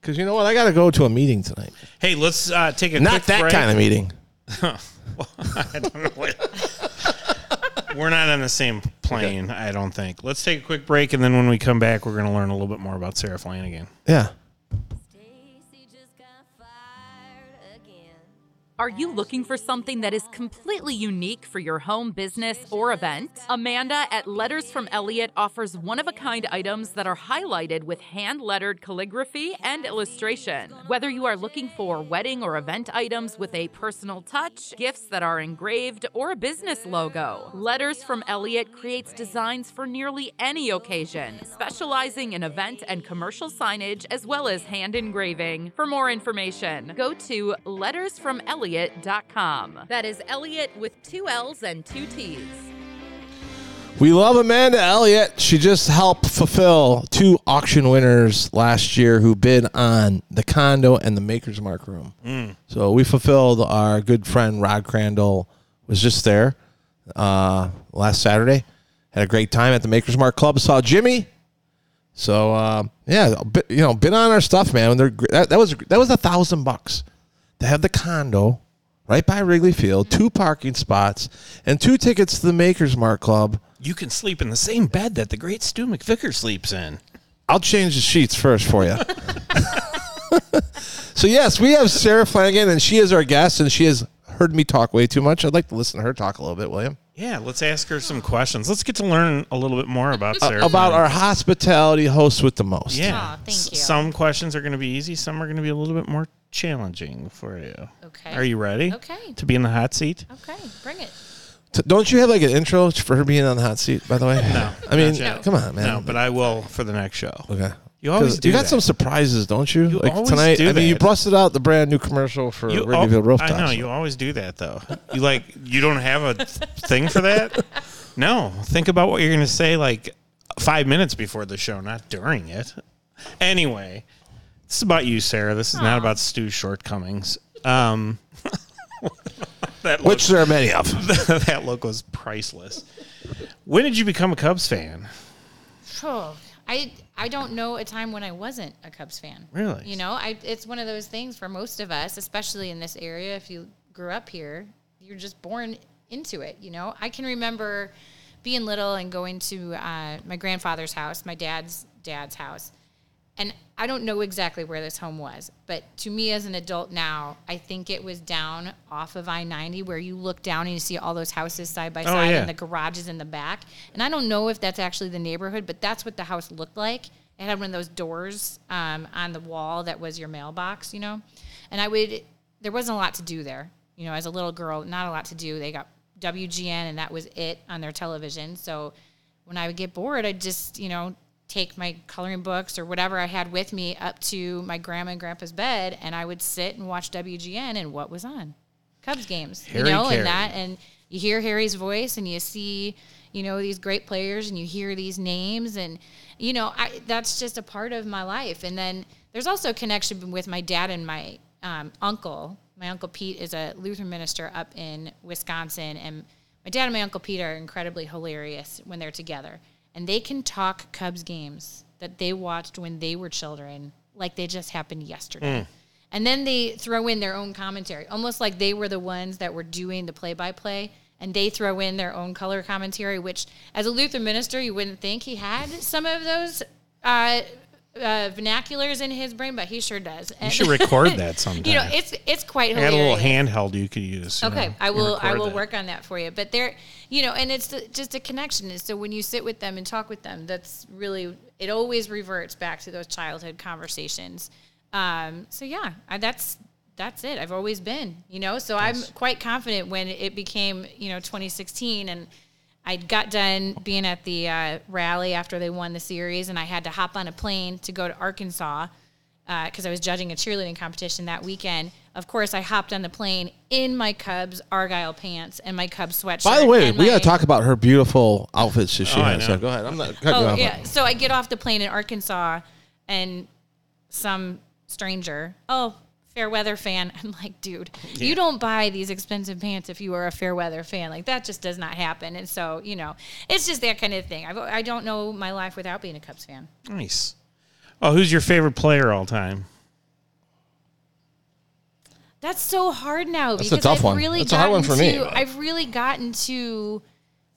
Speaker 3: Because you know what, I got to go to a meeting tonight.
Speaker 4: Hey, let's uh, take a
Speaker 3: Not
Speaker 4: quick
Speaker 3: that
Speaker 4: break.
Speaker 3: kind of meeting.
Speaker 4: I don't know what. We're not on the same plane, I don't think. Let's take a quick break, and then when we come back, we're going to learn a little bit more about Sara Flanigan.
Speaker 3: Yeah.
Speaker 7: Are you looking for something that is completely unique for your home business or event? Amanda at Letters from Elliott offers one of a kind items that are highlighted with hand lettered calligraphy and illustration. Whether you are looking for wedding or event items with a personal touch, gifts that are engraved, or a business logo, Letters from Elliott creates designs for nearly any occasion, specializing in event and commercial signage as well as hand engraving. For more information, go to lettersfromelliott.com. That is Elliott with two L's and two T's.
Speaker 3: We love Amanda Elliott. She just helped fulfill two auction winners last year who bid on the condo and the Maker's Mark room. So we fulfilled our good friend Rod Crandall was just there uh, last Saturday. Had a great time at the Maker's Mark Club. Saw Jimmy. So uh, yeah, bid- you know, bid on our stuff, man. They're, that, that was that was a thousand bucks to have the condo right by Wrigley Field, two parking spots, and two tickets to the Maker's Mark Club.
Speaker 4: You can sleep in the same bed that the great Stu McVicker sleeps in.
Speaker 3: I'll change the sheets first for you. so yes, we have Sara Flanigan, and she is our guest, and she has heard me talk way too much. I'd like to listen to her talk a little bit, William,
Speaker 4: Yeah, let's ask her some questions. Let's get to learn a little bit more about Sara.
Speaker 3: Uh, about our hospitality hosts with the most.
Speaker 4: Yeah.
Speaker 5: Aw, thank
Speaker 4: S-
Speaker 5: you.
Speaker 4: Some questions are going to be easy. Some are going to be a little bit more challenging for you.
Speaker 5: Okay.
Speaker 4: Are you ready?
Speaker 5: Okay.
Speaker 4: To be in the hot seat?
Speaker 5: Okay, bring it.
Speaker 3: T- Don't you have like an intro for her being on the hot seat? By the way,
Speaker 4: No.
Speaker 3: I mean,
Speaker 4: not yet.
Speaker 3: come on, man.
Speaker 4: No, but I will for the next show.
Speaker 3: okay.
Speaker 4: You always do
Speaker 3: You got
Speaker 4: that.
Speaker 3: some surprises, don't you?
Speaker 4: You
Speaker 3: like
Speaker 4: always
Speaker 3: tonight.
Speaker 4: do
Speaker 3: I mean, you busted out the brand new commercial for
Speaker 4: You
Speaker 3: Wrigley View
Speaker 4: al-
Speaker 3: Rooftops.
Speaker 4: I know you always do that though. You like you don't have a thing for that. No, think about what you're going to say like five minutes before the show, not during it. Anyway, this is about you, Sara. This is not about Stu's shortcomings. Um, that
Speaker 3: Which there are many of.
Speaker 4: that look was priceless. When did you become a Cubs fan?
Speaker 5: Oh, I I don't know a time when I wasn't a Cubs fan.
Speaker 4: Really?
Speaker 5: You know, I it's one of those things for most of us, especially in this area. If you grew up here, you're just born into it. You know, I can remember being little and going to uh, my grandfather's house, my dad's dad's house, and I don't know exactly where this home was, but to me as an adult now, I think it was down off of I ninety where you look down and you see all those houses side by side
Speaker 4: yeah.
Speaker 5: and the garages in the back. And I don't know if that's actually the neighborhood, but that's what the house looked like. It had one of those doors um, on the wall that was your mailbox, you know. And I would, there wasn't a lot to do there, you know. As a little girl, not a lot to do. They got WGN, and that was it on their television. So when I would get bored, I'd just, you know, take my coloring books or whatever I had with me up to my grandma and grandpa's bed, and I would sit and watch WGN and what was on Cubs games,
Speaker 4: Harry
Speaker 5: you know,
Speaker 4: Caray.
Speaker 5: and that, and you hear Harry's voice and you see, you know, these great players and you hear these names, and you know, I, that's just a part of my life. And then there's also a connection with my dad and my um, uncle. My uncle Pete is a Lutheran minister up in Wisconsin, and my dad and my uncle Pete are incredibly hilarious when they're together, and they can talk Cubs games that they watched when they were children like they just happened yesterday. And then they throw in their own commentary, almost like they were the ones that were doing the play by play. And they throw in their own color commentary, which, as a Lutheran minister, you wouldn't think he had some of those uh, uh, vernaculars in his brain, but he sure does.
Speaker 4: You should record that sometime.
Speaker 5: you know, it's it's quite
Speaker 4: I had a little handheld you could use. you
Speaker 5: Okay,
Speaker 4: know,
Speaker 5: I will. I will
Speaker 4: that.
Speaker 5: work on that for you. But there, you know, and it's the, just a connection. And so when you sit with them and talk with them, that's really it. Always reverts back to those childhood conversations. Um, so yeah, I, that's that's it. I've always been, you know. So I'm quite confident when it became, you know, 2016 and. I got done being at the uh, rally after they won the series, and I had to hop on a plane to go to Arkansas because I was judging a cheerleading competition that weekend. Of course, I hopped on the plane in my Cubs Argyle pants and my Cubs sweatshirt.
Speaker 3: By the way, we
Speaker 5: my-
Speaker 3: got to talk about her beautiful outfits that she
Speaker 4: Oh,
Speaker 3: has. So go ahead. I'm not cutting you
Speaker 5: Oh
Speaker 3: off.
Speaker 5: yeah. So I get off the plane in Arkansas, and some stranger, oh, fair weather fan. I'm like, dude, you don't buy these expensive pants if you are a fair weather fan. Like that just does not happen. And so you know, it's just that kind of thing. I've, I don't know my life without being a Cubs fan.
Speaker 4: Nice. Oh, who's your favorite player all time?
Speaker 5: That's so hard now
Speaker 3: That's a
Speaker 5: because
Speaker 3: tough
Speaker 5: I've
Speaker 3: one.
Speaker 5: really
Speaker 3: That's a hard
Speaker 5: gotten
Speaker 3: one for me.
Speaker 5: to I've really gotten to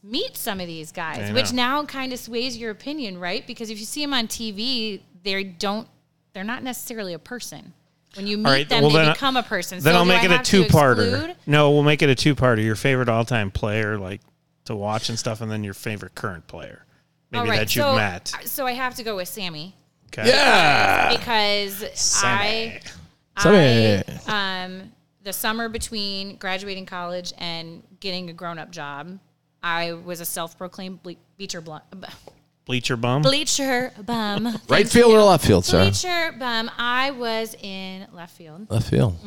Speaker 5: meet some of these guys, which now kind of sways your opinion, right? Because if you see them on TV, they don't they're not necessarily a person. When you meet
Speaker 4: All right.
Speaker 5: them,
Speaker 4: well,
Speaker 5: they
Speaker 4: then,
Speaker 5: become a person.
Speaker 4: Then
Speaker 5: so
Speaker 4: I'll make
Speaker 5: I
Speaker 4: it a two-parter. No, we'll make it a two-parter. Your favorite all-time player, like to watch and stuff, and then your favorite current player, maybe
Speaker 5: All right,
Speaker 4: that you've
Speaker 5: so,
Speaker 4: met.
Speaker 5: So I have to go with Sammy
Speaker 4: Okay.
Speaker 3: Yeah.
Speaker 5: because
Speaker 4: Sammy.
Speaker 5: I
Speaker 3: Sammy.
Speaker 5: I, um, the summer between graduating college and getting a grown up job, I was a self proclaimed ble- beacher blonde.
Speaker 4: Bleacher bum.
Speaker 5: Bleacher bum.
Speaker 3: Right field
Speaker 5: you.
Speaker 3: or left field, sir?
Speaker 5: Bleacher bum. I was in left field.
Speaker 3: Left field.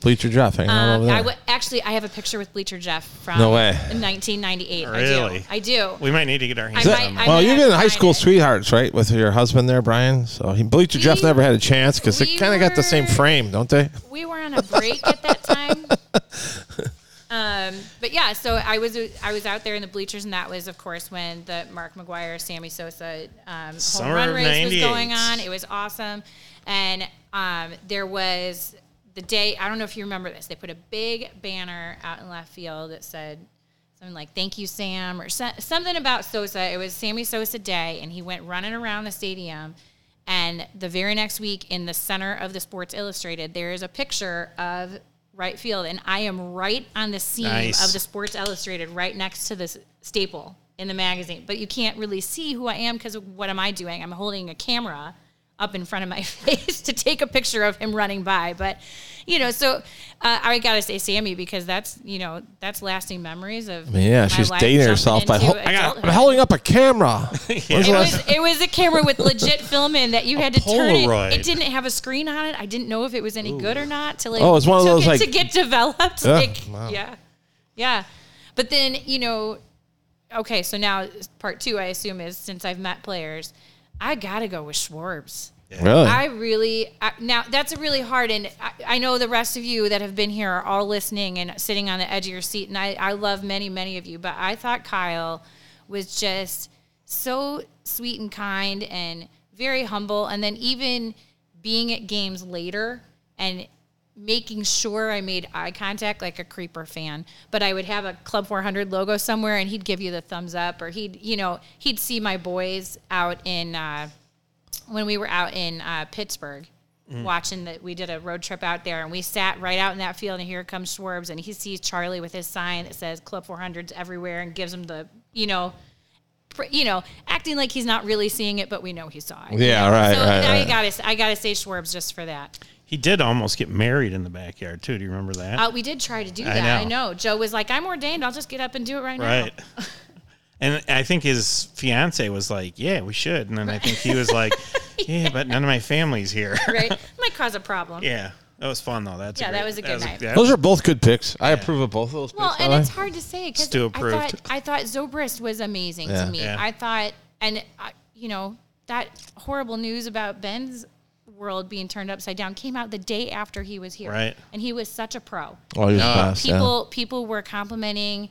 Speaker 3: Bleacher Jeff hanging out
Speaker 5: Um,
Speaker 3: over there.
Speaker 5: I w- actually I have a picture with Bleacher Jeff from
Speaker 3: No way.
Speaker 5: 1998. I
Speaker 4: Really?
Speaker 5: do. I do.
Speaker 4: we might need to get our hands
Speaker 5: I
Speaker 4: on
Speaker 5: might-
Speaker 4: them.
Speaker 3: Well,
Speaker 5: might
Speaker 3: you've
Speaker 5: have
Speaker 3: been
Speaker 5: to
Speaker 3: high
Speaker 5: find
Speaker 3: school
Speaker 5: it.
Speaker 3: sweethearts, right, with your husband there, Brian. So he, Bleacher Jeff
Speaker 5: We-
Speaker 3: never had a chance because they
Speaker 5: we
Speaker 3: kind of got the same
Speaker 5: were-
Speaker 3: frame, don't they?
Speaker 5: we were on a break at that time. Um, but yeah, so I was I was out there in the bleachers, and that was, of course, when the Mark McGwire, Sammy Sosa um, home run race was going on. It was awesome, and um, there was the day. I don't know if you remember this. They put a big banner out in left field that said something like "Thank you, Sam" or so, something about Sosa. It was Sammy Sosa Day, and he went running around the stadium. And the very next week, in the center of the Sports Illustrated, there is a picture of right field, and I am right on the seam
Speaker 4: Nice.
Speaker 5: of the Sports Illustrated, right next to this staple in the magazine. But you can't really see who I am because what am I doing? I'm holding a camera up in front of my face to take a picture of him running by. But you know, so uh, I gotta say Sammy because that's you know that's lasting memories of.
Speaker 3: I mean, yeah,
Speaker 5: my
Speaker 3: she's
Speaker 5: life
Speaker 3: dating herself by.
Speaker 5: into
Speaker 3: I got, I'm holding up a camera. When's the
Speaker 5: It was, it was a camera with legit film in that you had to turn it. It didn't have a screen on it. I didn't know if it was any good or not. To like,
Speaker 3: Oh, it's one of those,
Speaker 5: it
Speaker 3: like-
Speaker 5: to get developed.
Speaker 3: Yeah,
Speaker 5: Like,
Speaker 3: wow.
Speaker 5: yeah, yeah. But then you know, okay. So now part two, I assume, is since I've met players, I gotta go with Schwarbs.
Speaker 3: Really?
Speaker 5: I really I, now that's a really hard, and I, I know the rest of you that have been here are all listening and sitting on the edge of your seat, and I, I love many many of you, but I thought Kyle was just so sweet and kind and very humble, and then even being at games later and making sure I made eye contact like a creeper fan, but I would have a Club 400 logo somewhere and he'd give you the thumbs up or he'd, you know, he'd see my boys out in, uh, when we were out in uh, Pittsburgh watching that we did a road trip out there and we sat right out in that field and here comes Schwarbs and he sees Charlie with his sign that says Club 400s everywhere and gives him the, you know, you know, acting like he's not really seeing it, but we know he saw it. you
Speaker 3: Yeah,
Speaker 5: know?
Speaker 3: right,
Speaker 5: So
Speaker 3: right,
Speaker 5: I
Speaker 3: right.
Speaker 5: gotta, I gotta say Schwarbs just for that.
Speaker 4: He did almost get married in the backyard too. Do you remember that?
Speaker 5: Uh, we did try to do that. I
Speaker 4: know.
Speaker 5: know. Joe was like, "I'm ordained. I'll just get up and do it right, now."
Speaker 4: right. And I think his fiance was like, "Yeah, we should." And then I think he was like, "Yeah, but none of my family's here."
Speaker 5: Right? Might cause a problem.
Speaker 4: yeah, that was fun though. That's a
Speaker 5: Yeah, that was a good night.
Speaker 4: that
Speaker 3: Those
Speaker 4: was-
Speaker 3: are both good picks. I approve of both of those picks.
Speaker 5: Well,
Speaker 3: by
Speaker 5: and
Speaker 3: the way.
Speaker 5: it's hard to say because
Speaker 4: Stu
Speaker 5: I
Speaker 4: approved.
Speaker 5: thought I thought Zobrist was amazing
Speaker 3: Yeah.
Speaker 5: to me.
Speaker 4: Yeah.
Speaker 5: I thought, and I, you know, that horrible news about Ben's world being turned upside down came out the day after he was here.
Speaker 4: Right.
Speaker 5: And he was such a pro.
Speaker 3: Oh, he was
Speaker 5: And
Speaker 3: fast, yeah.
Speaker 5: people people were complimenting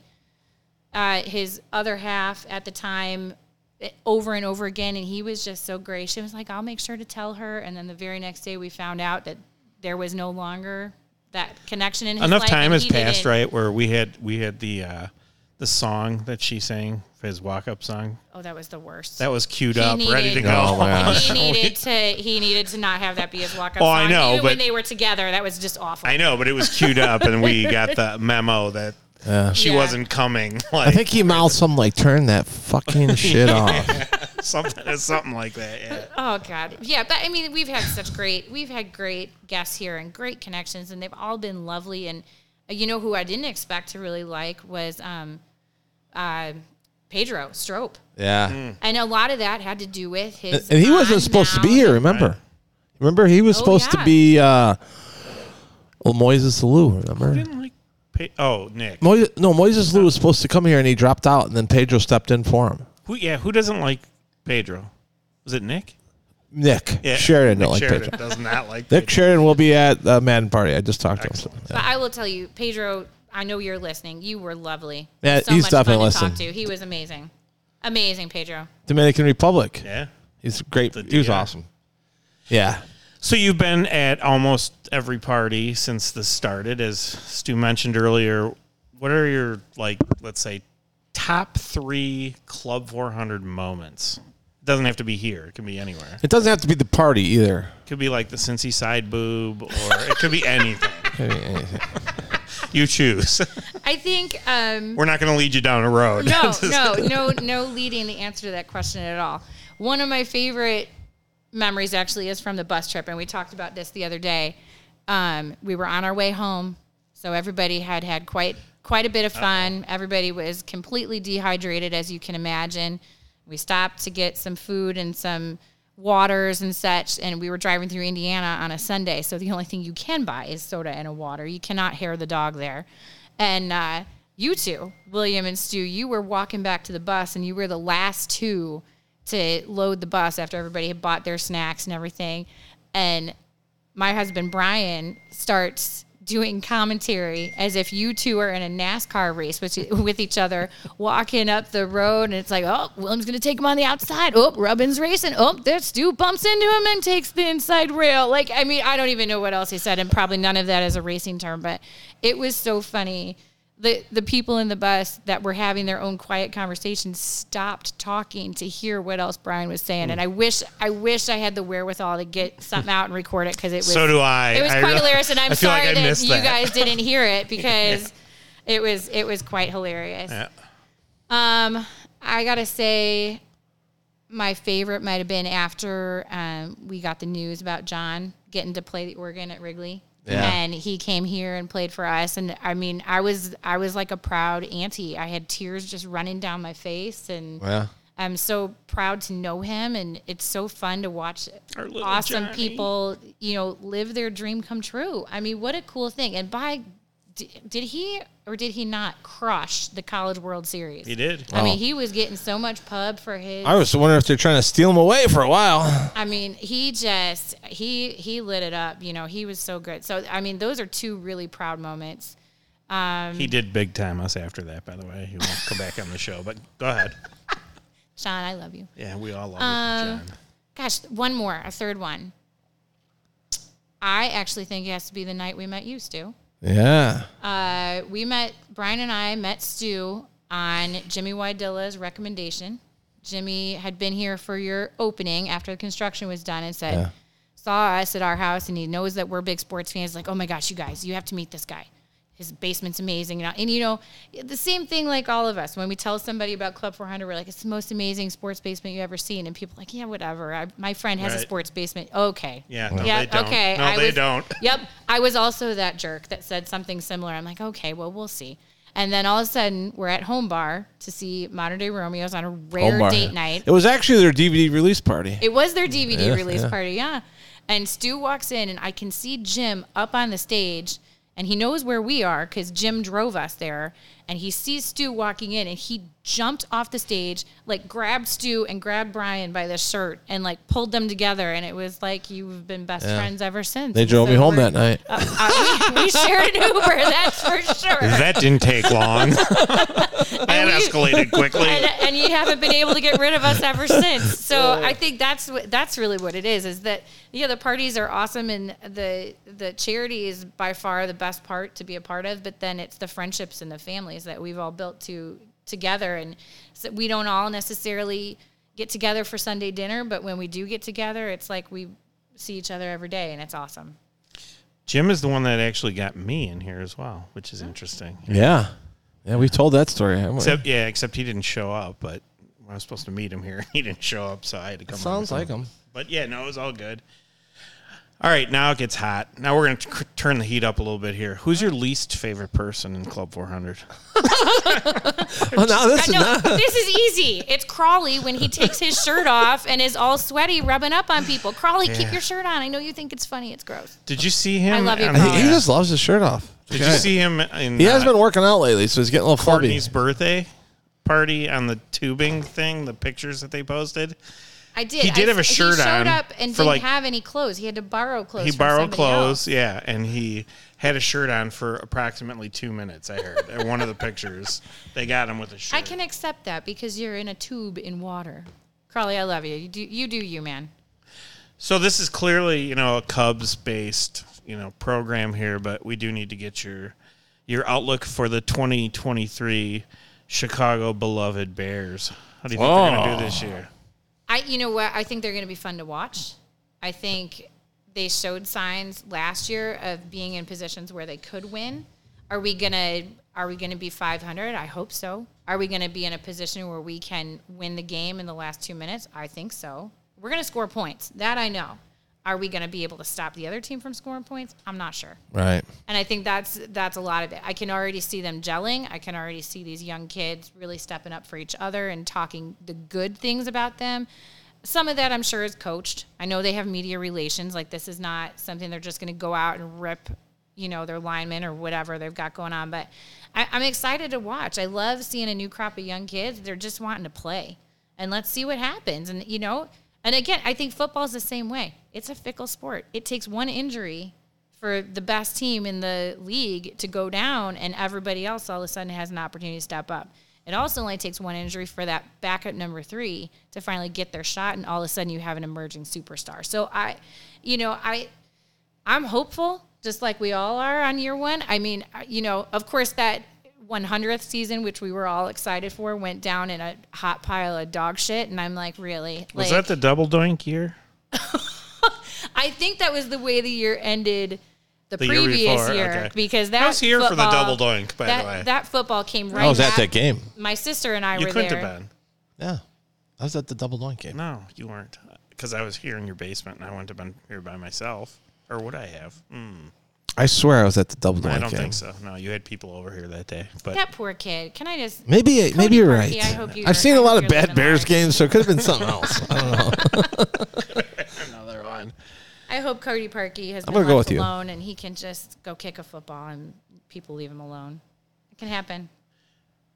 Speaker 5: uh, his other half at the time eh, over and over again, and he was just so gracious. He was like, "I'll make sure to tell her." And then the very next day, we found out that there was no longer that connection in his
Speaker 4: enough
Speaker 5: life,
Speaker 4: time has passed,
Speaker 5: didn't-
Speaker 4: right? Where we had we had the uh, the song that she sang for his walk up song
Speaker 5: Oh, that was the worst.
Speaker 4: that was queued
Speaker 5: He
Speaker 4: up, ready to go.
Speaker 3: Oh, my gosh.
Speaker 5: he needed to he needed to not have that be his walk up
Speaker 4: Oh,
Speaker 5: song.
Speaker 4: I know,
Speaker 5: Even when they were together, that was just awful.
Speaker 4: I know, but it was queued up, and we got the memo that she
Speaker 5: Yeah.
Speaker 4: wasn't coming. Like
Speaker 3: I think he mouthed something like "Turn that fucking shit off."
Speaker 4: something something like that. Yeah.
Speaker 5: Oh God, yeah. But I mean, we've had such great, we've had great guests here and great connections, and they've all been lovely. And uh, you know who I didn't expect to really like was um, uh, Pedro Strop,
Speaker 3: Yeah,
Speaker 5: and a lot of that had to do with
Speaker 3: and,
Speaker 5: his.
Speaker 3: and he wasn't
Speaker 5: on
Speaker 3: supposed to be here. Remember? Remember, he was
Speaker 5: Oh,
Speaker 3: supposed to
Speaker 5: yeah.
Speaker 3: be. uh well, Moises Alou, remember?
Speaker 4: Didn't like pay, oh Nick.
Speaker 3: Moises, no, Moises Alou was supposed to come here, and he dropped out, and then Pedro stepped in for him.
Speaker 4: Who, yeah, who doesn't like Pedro? Was it Nick?
Speaker 3: Nick
Speaker 4: Yeah,
Speaker 3: Sheridan
Speaker 4: Nick
Speaker 3: don't like
Speaker 4: Sheridan
Speaker 3: Pedro.
Speaker 4: does not like
Speaker 3: Nick
Speaker 4: Pedro.
Speaker 3: Sheridan will be at the Maddon party. I just talked to him. so, yeah.
Speaker 5: But I will tell you, Pedro. I know you're listening. You were lovely.
Speaker 3: Yeah,
Speaker 5: so
Speaker 3: he's
Speaker 5: much
Speaker 3: definitely
Speaker 5: fun to talk
Speaker 3: listening.
Speaker 5: to. He was amazing, amazing, Pedro.
Speaker 3: Dominican Republic.
Speaker 4: Yeah.
Speaker 3: He's great.
Speaker 4: The
Speaker 3: He was
Speaker 4: DR.
Speaker 3: awesome. Yeah.
Speaker 4: So you've been at almost every party since this started, as Stu mentioned earlier. What are your like, let's say, top three Club 400 moments? It doesn't have to be here; it can be anywhere.
Speaker 3: It doesn't have to be the party either.
Speaker 4: It could be like the Cincy side boob, or it could be anything.
Speaker 3: Could be anything.
Speaker 4: You choose.
Speaker 5: I think. Um,
Speaker 4: We're not going to lead you down a road.
Speaker 5: no, no, no, no leading the answer to that question at all. One of my favorite memories actually is from the bus trip, and we talked about this the other day. Um, we were on our way home, so everybody had had quite quite a bit of fun. Everybody was completely dehydrated, as you can imagine. We stopped to get some food and some waters and such, and we were driving through Indiana on a Sunday. So the only thing you can buy is soda and a water. You cannot hair the dog there. And uh, you two, William and Stu, you were walking back to the bus, and you were the last two to load the bus after everybody had bought their snacks and everything. And my husband Brian starts doing commentary as if you two are in a NASCAR race with, with each other, walking up the road, and it's like, oh, William's gonna take him on the outside. Oh, Rubin's racing. Oh, there Stu bumps into him and takes the inside rail. Like, I mean, I don't even know what else he said, and probably none of that is a racing term, but it was so funny. The, the people in the bus that were having their own quiet conversations stopped talking to hear what else Brian was saying, and I wish I wish I had the wherewithal to get something out and record it because it was
Speaker 4: So do I.
Speaker 5: It was
Speaker 4: I
Speaker 5: quite
Speaker 4: re-
Speaker 5: hilarious, and I'm
Speaker 4: feel like
Speaker 5: sorry that you
Speaker 4: that.
Speaker 5: guys didn't hear it because it was it was quite hilarious.
Speaker 4: Yeah.
Speaker 5: Um, I gotta say, my favorite might have been after um, we got the news about John getting to play the organ at Wrigley.
Speaker 3: Yeah.
Speaker 5: And he came here and played for us, and I mean, I was I was like a proud auntie. I had tears just running down my face, and
Speaker 3: Yeah.
Speaker 5: I'm so proud to know him, and it's so fun to watch awesome
Speaker 4: Johnny.
Speaker 5: people, you know, live their dream come true. I mean, what a cool thing! And by d- did he or did he not crush the College World Series?
Speaker 4: He did.
Speaker 5: I
Speaker 3: Oh.
Speaker 5: mean, he was getting so much pub for his.
Speaker 3: I was wondering if they're trying to steal him away for a while.
Speaker 5: I mean, he just he he lit it up. You know, he was so good. So I mean, those are two really proud moments. Um,
Speaker 4: He did big time us after that, by the way. He won't come back on the show, but go ahead.
Speaker 5: Sean, I love you.
Speaker 4: Yeah, we all love
Speaker 5: Um,
Speaker 4: you, John.
Speaker 5: Gosh, one more, a third one. I actually think it has to be the night we met you, Stu.
Speaker 3: Yeah.
Speaker 5: Uh, we met Brian and I met Stu on Jimmy Wydilla's recommendation. Jimmy had been here for your opening after the construction was done and said,
Speaker 3: Yeah.
Speaker 5: saw us at our house and he knows that we're big sports fans. Like, oh my gosh, you guys, you have to meet this guy. His basement's amazing. And, and you know, the same thing like all of us. When we tell somebody about Club 400, we're like, it's the most amazing sports basement you've ever seen. And people are like, yeah, whatever. I, my friend has a sports basement. Okay.
Speaker 4: Yeah, no,
Speaker 5: yeah,
Speaker 4: they don't.
Speaker 5: okay.
Speaker 4: No,
Speaker 5: I
Speaker 4: they
Speaker 5: was-
Speaker 4: don't.
Speaker 5: Yep. I was also that jerk that said something similar. I'm like, okay, well, we'll see. And then all of a sudden, we're at Home Bar to see Modern Day Romeos on a rare
Speaker 3: Home bar.
Speaker 5: date night.
Speaker 3: It was actually their DVD release party.
Speaker 5: It was their DVD
Speaker 3: Yeah,
Speaker 5: release
Speaker 3: yeah.
Speaker 5: party, yeah. And Stu walks in, and I can see Jim up on the stage, and he knows where we are because Jim drove us there. And he sees Stu walking in, and he jumped off the stage, like grabbed Stu and grabbed Brian by the shirt, and like pulled them together. And it was like you've been best
Speaker 3: Yeah.
Speaker 5: friends ever since.
Speaker 3: They
Speaker 5: And
Speaker 3: drove me home that night.
Speaker 5: Uh, uh, we, we shared an Uber, that's for sure.
Speaker 4: That didn't take long. that
Speaker 5: we-
Speaker 4: escalated quickly.
Speaker 5: and, and you haven't been able to get rid of us ever since. So I think that's what that's really what it is. Is that yeah, the parties are awesome, and the the charity is by far the best part to be a part of. But then it's the friendships and the families that we've all built to together, and so we don't all necessarily get together for Sunday dinner, but when we do get together, it's like we see each other every day, and it's awesome.
Speaker 4: Jim is the one that actually got me in here as well, which is interesting.
Speaker 3: Yeah. Yeah, we've told that story. haven't we?
Speaker 4: Yeah, except he didn't show up, but I was supposed to meet him here. He didn't show up, so I had to come. on
Speaker 3: Sounds like him.
Speaker 4: But yeah, no, it was all good. All right, now it gets hot. Now we're going to turn the heat up a little bit here. Who's your least favorite person in Club 400?
Speaker 3: Oh, no, this is
Speaker 5: No,
Speaker 3: not.
Speaker 5: this is easy. It's Crawley when he takes his shirt off and is all sweaty, rubbing up on people. Crawley, keep your shirt on. I know you think it's funny. It's gross.
Speaker 4: Did you see him?
Speaker 5: I love you,
Speaker 4: on
Speaker 3: He, he just loves his shirt off.
Speaker 4: Did you see him in
Speaker 3: He has
Speaker 4: uh,
Speaker 3: been working out lately, so he's getting a little flubby.
Speaker 4: Courtney's birthday party on the tubing thing? The pictures that they posted.
Speaker 5: I did.
Speaker 4: He did
Speaker 5: I-
Speaker 4: have a shirt on.
Speaker 5: He showed
Speaker 4: on
Speaker 5: up and didn't
Speaker 4: like-
Speaker 5: have any clothes. He had to borrow clothes.
Speaker 4: he borrowed
Speaker 5: somebody
Speaker 4: clothes,
Speaker 5: else.
Speaker 4: yeah, and he had a shirt on for approximately two minutes. I heard at one of the pictures they got him with a shirt.
Speaker 5: I can accept that because you're in a tube in water. Carly. I love you. You do you, do you man.
Speaker 4: So this is clearly, you know, a Cubs based, you know, program here, but we do need to get your your outlook for the 2023 Chicago beloved Bears. How do you think they're going to do this oh. year?
Speaker 5: I, you know what? I think they're going to be fun to watch. I think they showed signs last year of being in positions where they could win. Are we gonna Are we gonna be 500? I hope so. Are we gonna be in a position where we can win the game in the last two minutes? I think so. We're gonna score points. That I know. Are we going to be able to stop the other team from scoring points? I'm not sure.
Speaker 3: Right.
Speaker 5: And I think that's that's a lot of it. I can already see them gelling. I can already see these young kids really stepping up for each other and talking the good things about them. Some of that I'm sure is coached. I know they have media relations. Like this is not something they're just going to go out and rip, you know, their linemen or whatever they've got going on. But I, I'm excited to watch. I love seeing a new crop of young kids. They're just wanting to play, and let's see what happens. And you know, and again, I think football is the same way. It's a fickle sport. It takes one injury for the best team in the league to go down, and everybody else all of a sudden has an opportunity to step up. It also only takes one injury for that backup number three to finally get their shot, and all of a sudden you have an emerging superstar. So I, you know, I, I'm hopeful, just like we all are on year one. I mean, you know, of course that 100th season, which we were all excited for, went down in a hot pile of dog shit, and I'm like, really?
Speaker 4: Was
Speaker 5: like,
Speaker 4: that the double doink year?
Speaker 5: I think that was the way the year ended the,
Speaker 4: The year
Speaker 5: previous
Speaker 4: before,
Speaker 5: year
Speaker 4: okay.
Speaker 5: because that
Speaker 4: I was here for the double doink, by the
Speaker 5: that,
Speaker 4: way.
Speaker 5: That football came right.
Speaker 3: I was at
Speaker 5: af-
Speaker 3: that game.
Speaker 5: My sister and I
Speaker 4: You
Speaker 5: were
Speaker 4: couldn't
Speaker 5: there.
Speaker 4: have been.
Speaker 3: Yeah. I was at the double doink game.
Speaker 4: No, you weren't. Because I was here in your basement and I wouldn't have been here by myself. Or would I have? Hmm.
Speaker 3: I swear I was at the double doink
Speaker 4: I don't
Speaker 3: game.
Speaker 4: think so. No, you had people over here that day. But
Speaker 5: That poor kid. Can I just?
Speaker 3: Maybe
Speaker 5: Cody
Speaker 3: maybe you're
Speaker 5: Parkey,
Speaker 3: right.
Speaker 5: I hope you
Speaker 3: I've seen a lot of bad Bears
Speaker 5: life.
Speaker 3: games, so it could have been something else. I don't know.
Speaker 4: another one.
Speaker 5: I hope Cody Parkey has
Speaker 3: I'm
Speaker 5: been
Speaker 3: gonna go
Speaker 5: left
Speaker 3: with you.
Speaker 5: alone and he can just go kick a football and people leave him alone. It can happen.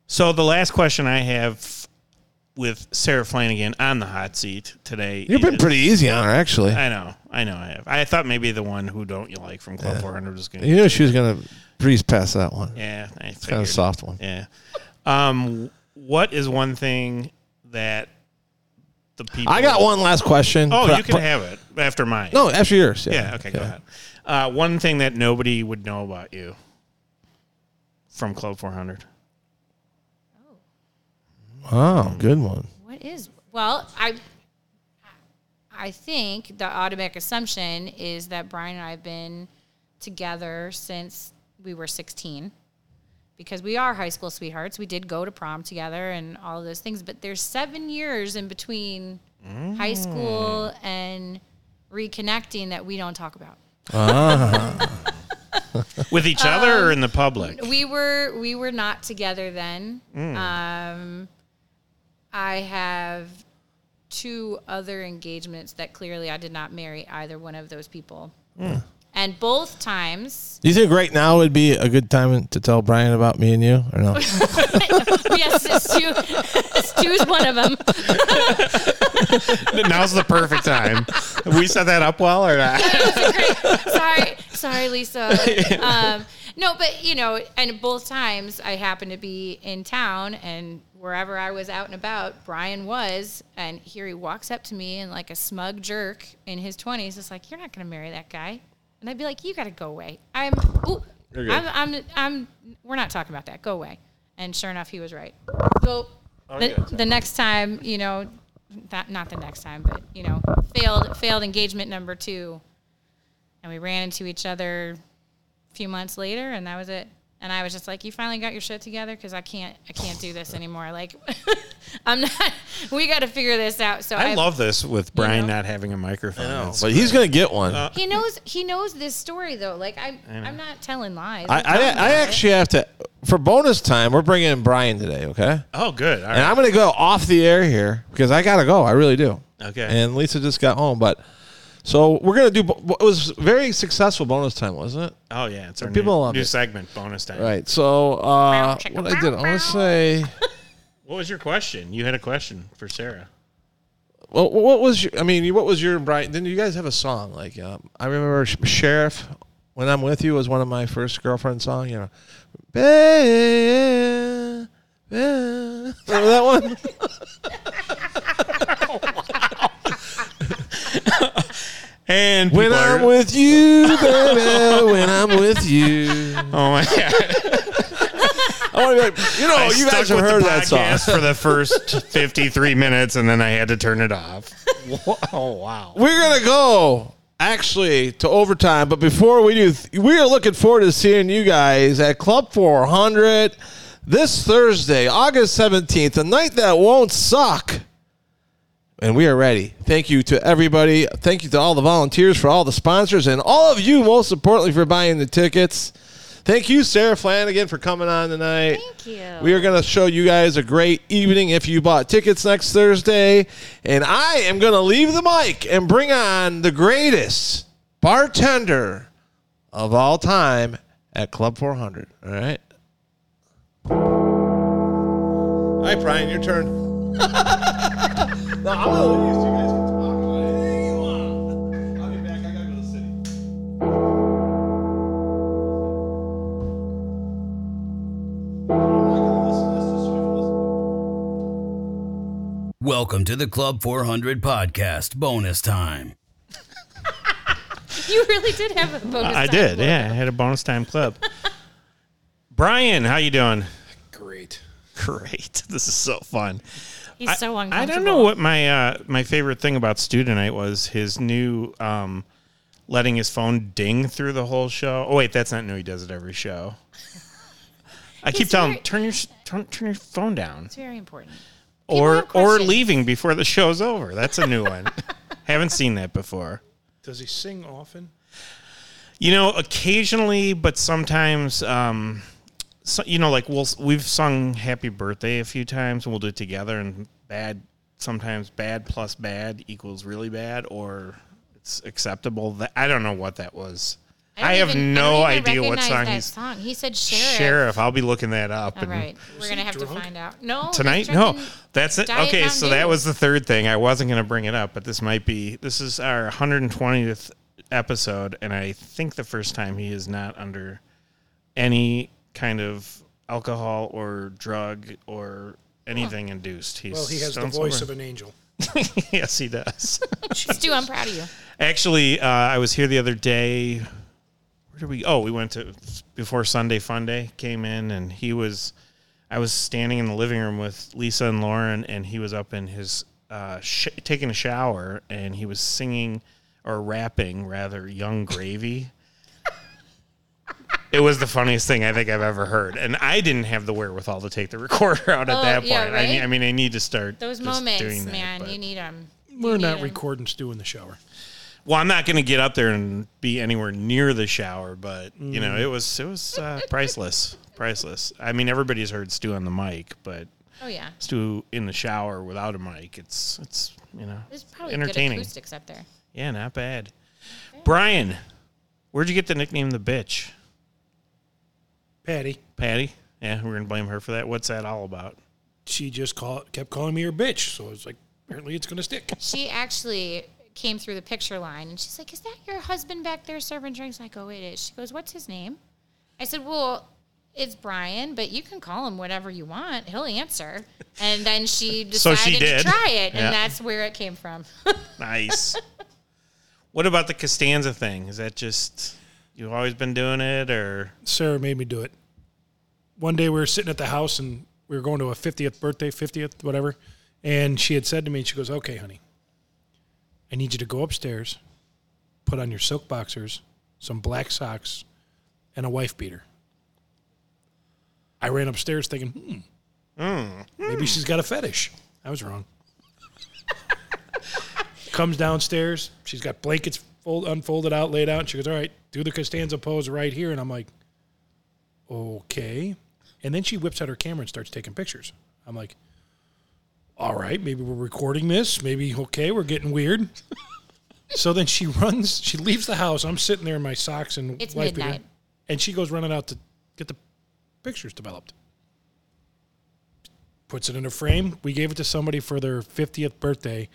Speaker 4: So the last question I have with Sara Flanigan on the hot seat today.
Speaker 3: You've been
Speaker 4: is-
Speaker 3: pretty easy on her, actually.
Speaker 4: I know. I know I have. I thought maybe the one who don't you like from Club 400 was going to
Speaker 3: You knew she was gonna breeze past that one.
Speaker 4: Yeah, I
Speaker 3: It's kind of a soft one.
Speaker 4: Yeah. Um, what is one thing that the people?
Speaker 3: I got one last question.
Speaker 4: Oh, you can have it after mine.
Speaker 3: No, after yours. Yeah.
Speaker 4: Yeah. okay. Go ahead. Uh, one thing that nobody would know about you from Club 400.
Speaker 3: Oh, good one.
Speaker 5: What is well, I I think the automatic assumption is that Brian and I have been together since we were 16 because we are high school sweethearts. We did go to prom together and all of those things, but there's 7 years in between high school and reconnecting that we don't talk about.
Speaker 4: With each other or in the public?
Speaker 5: We were we were not together then.
Speaker 4: Mm.
Speaker 5: Um, I have two other engagements that clearly I did not marry either one of those people.
Speaker 4: Mm.
Speaker 5: And both times,
Speaker 3: Do you think right now would be a good time to tell Brian about me and you, or no?
Speaker 5: yes, Stu, Stu's one of them.
Speaker 4: Now's the perfect time. we set that up well or not?
Speaker 5: sorry, sorry, Lisa. Um, no, but you know, and both times I happened to be in town, and wherever I was out and about, Brian was, and here he walks up to me and like a smug jerk in his twenties, is like, "You're not going to marry that guy," and I'd be like, "You got to go away." I'm, ooh, I'm, I'm, I'm. We're not talking about that. Go away. And sure enough, he was right. So the, the next time, you know, not not the next time, but you know, failed failed engagement number two and we ran into each other a few months later and that was it and i was just like you finally got your shit together because i can't i can't do this anymore like i'm not we got to figure this out so
Speaker 4: I love this with Brian
Speaker 5: know?
Speaker 4: not having a microphone. It's
Speaker 3: but he's gonna get one.
Speaker 4: Uh,
Speaker 5: he knows he knows this story though like i'm i'm not telling lies
Speaker 3: I,
Speaker 5: I'm telling
Speaker 3: I,
Speaker 5: you
Speaker 3: I
Speaker 5: it.
Speaker 3: actually have to for bonus time. We're bringing in Brian today, okay?
Speaker 4: Oh, good. All
Speaker 3: And
Speaker 4: right.
Speaker 3: I'm gonna go off the air here because I gotta go. I really do.
Speaker 4: Okay.
Speaker 3: And Lisa just got home, but so we're gonna do. bo- It was very successful bonus time, wasn't it?
Speaker 4: Oh yeah, it's our
Speaker 3: People
Speaker 4: new,
Speaker 3: love
Speaker 4: new
Speaker 3: it.
Speaker 4: segment, bonus time.
Speaker 3: Right. So uh, what I did, I want to say.
Speaker 4: What was your question? You had a question for Sara.
Speaker 3: Well, what was your? I mean, what was your Brian? Didn't you guys have a song like? Uh, I remember Sheriff. When I'm with you was one of my first girlfriend song. You know, Babe, babe. remember that one?
Speaker 4: And
Speaker 3: when I'm with you, baby. when I'm with you.
Speaker 4: oh my god,
Speaker 3: I want to be like, you know,
Speaker 4: I
Speaker 3: you guys have heard that song.
Speaker 4: for the first 53 minutes, and then I had to turn it off. Oh wow.
Speaker 3: We're gonna go actually to overtime, but before we do, we are looking forward to seeing you guys at Club 400 this Thursday, August 17th, a night that won't suck. And we are ready. Thank you to everybody. Thank you to all the volunteers for all the sponsors and all of you, most importantly, for buying the tickets. Thank you, Sara Flanigan, for coming on tonight.
Speaker 5: Thank you.
Speaker 3: We are going to show you guys a great evening if you bought tickets next Thursday. And I am going to leave the mic and bring on the greatest bartender of all time at Club 400. All right. All right, Brian, your turn. no, I'm going to leave so you guys can talk about anything you want. I'll be back. I got to go to the city. I'm not gonna listen to this just so I can listen.
Speaker 8: Welcome to the Club 400 podcast bonus time.
Speaker 5: you really did have a bonus. Time.
Speaker 4: I
Speaker 5: time
Speaker 4: did.
Speaker 5: for
Speaker 4: Yeah, I had a bonus time club. Brian, how you doing?
Speaker 9: Great.
Speaker 4: Great. This is so fun.
Speaker 5: He's
Speaker 4: I-
Speaker 5: so
Speaker 4: I don't know what my uh, my favorite thing about Student Night was his new um, letting his phone ding through the whole show. Oh wait, that's not new. He does it every show. I keep telling him
Speaker 5: very-
Speaker 4: turn your turn, turn your phone down,
Speaker 5: It's very important. People
Speaker 4: or or leaving before the show's over. That's a new one. Haven't seen that before.
Speaker 9: Does he sing often?
Speaker 4: You know, occasionally, but sometimes, um, so, you know, like we'll we've sung "Happy Birthday" a few times, and we'll do it together. And bad, sometimes bad plus bad equals really bad, or it's acceptable. That I don't know what that was.
Speaker 5: don't
Speaker 4: I, have
Speaker 5: even-
Speaker 4: no
Speaker 5: I don't even
Speaker 4: idea what song
Speaker 5: that
Speaker 4: he's.
Speaker 5: song. He said sheriff.
Speaker 4: Sheriff, I'll be looking that up.
Speaker 5: All
Speaker 4: and-
Speaker 5: right, we're gonna have to find out. No,
Speaker 4: Tonight? No, that's it. Okay, so that was the third thing. I wasn't going to bring it up, but this might be. This is our 120th episode, and I think the first time he is not under any kind of alcohol or drug or anything induced. He's
Speaker 9: Well, he has the voice
Speaker 4: sober.
Speaker 9: of an angel.
Speaker 4: yes, he does.
Speaker 5: Stu, I'm proud of you.
Speaker 4: Actually, uh, I was here the other day. Where did we? Oh, we went to before Sunday Fun Day came in, and he was. I was standing in the living room with Lisa and Lauren, and he was up in his uh, sh- taking a shower, and he was singing or rapping rather, "Yung Gravy." It was the funniest thing I think I've ever heard, and I didn't have the wherewithal to take the recorder out at
Speaker 5: Oh,
Speaker 4: that point.
Speaker 5: yeah,
Speaker 4: I,
Speaker 5: right?
Speaker 4: mean, I mean, I need to start
Speaker 5: Those
Speaker 4: just
Speaker 5: moments,
Speaker 4: doing that,
Speaker 5: man, you need them.
Speaker 9: We're not recording Stu in the shower.
Speaker 4: well, I'm not going to get up there and be anywhere near the shower, but you know,
Speaker 9: Mm.
Speaker 4: it was it was uh, priceless, priceless. I mean, everybody's heard Stu on the mic, but
Speaker 5: Oh yeah,
Speaker 4: Stu in the shower without a mic, it's it's you know,
Speaker 5: there's probably
Speaker 4: entertaining.
Speaker 5: good acoustics up there.
Speaker 4: Yeah, not bad. Brian, where'd you get the nickname the bitch?
Speaker 9: Patty,
Speaker 4: Patty? Yeah, we're gonna blame her for that. What's that all about?
Speaker 9: she just call, kept calling me her bitch, so it's like apparently it's gonna stick.
Speaker 5: She actually came through the picture line and she's like, "Is that your husband back there serving drinks?" I go, "It is." She goes, "What's his name?" I said, "Well." It's Brian, but you can call him whatever you want. He'll answer. And then she
Speaker 4: So
Speaker 5: decided
Speaker 4: she did.
Speaker 5: to try it, and
Speaker 4: Yeah.
Speaker 5: that's where it came from.
Speaker 4: Nice. what about the Costanza thing? Is that just you've always been doing it, or
Speaker 9: Sara made me do it. One day we were sitting at the house and we were going to a 50th birthday, 50th, whatever. And she had said to me, she goes, Okay, honey, I need you to go upstairs, put on your silk boxers, some black socks, and a wife beater. I ran upstairs thinking, hmm, maybe she's got a fetish. I was wrong. Comes downstairs, she's got blankets fold, unfolded out, laid out, and she goes, All right, do the Costanza pose right here. And I'm like, okay. And then she whips out her camera and starts taking pictures. I'm like, all right, maybe we're recording this. Maybe, okay, we're getting weird. so then she runs, she leaves the house. I'm sitting there in my socks and
Speaker 5: It's
Speaker 9: wife beater,
Speaker 5: midnight.
Speaker 9: and she goes running out to get the pictures developed. Puts it in a frame. We gave it to somebody for their 50th birthday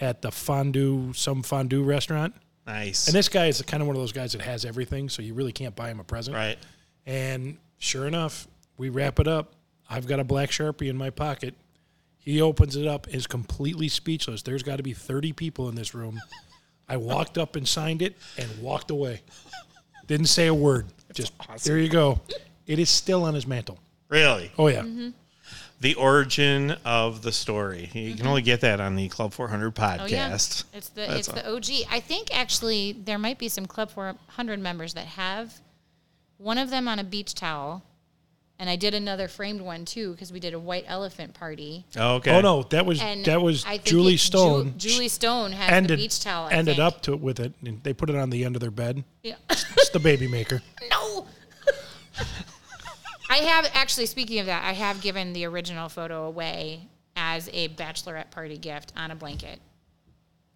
Speaker 9: at the fondue, some fondue restaurant.
Speaker 4: Nice?
Speaker 9: And this guy is kind of one of those guys that has everything, so you really can't buy him a present.
Speaker 4: right.
Speaker 9: And sure enough, we wrap it up. I've got a black sharpie in my pocket. He opens it up, is completely speechless. There's got to be 30 people in this room. I walked up and signed it and walked away. Didn't say a word. Just there you go. It is still on his mantle.
Speaker 4: Really?
Speaker 9: Oh yeah.
Speaker 5: Mm-hmm.
Speaker 4: The origin of the story. You can mm-hmm. only get that on the Club 400 podcast.
Speaker 5: Oh yeah, it's the
Speaker 4: That's
Speaker 5: it's the OG. I think actually there might be some Club 400 members that have one of them on a beach towel, And I did another framed one too because we did a white elephant party.
Speaker 4: Oh, okay.
Speaker 9: Oh no, that was
Speaker 5: And
Speaker 9: that was Julie
Speaker 5: it- Ju-
Speaker 9: Stone.
Speaker 5: Julie Stone has the
Speaker 9: ended
Speaker 5: beach towel. I
Speaker 9: ended
Speaker 5: think.
Speaker 9: up to with it, and they put it on the end of their bed.
Speaker 5: Yeah.
Speaker 9: It's the baby maker.
Speaker 5: no. I have actually. Speaking of that, I have given the original photo away as a bachelorette party gift on a blanket.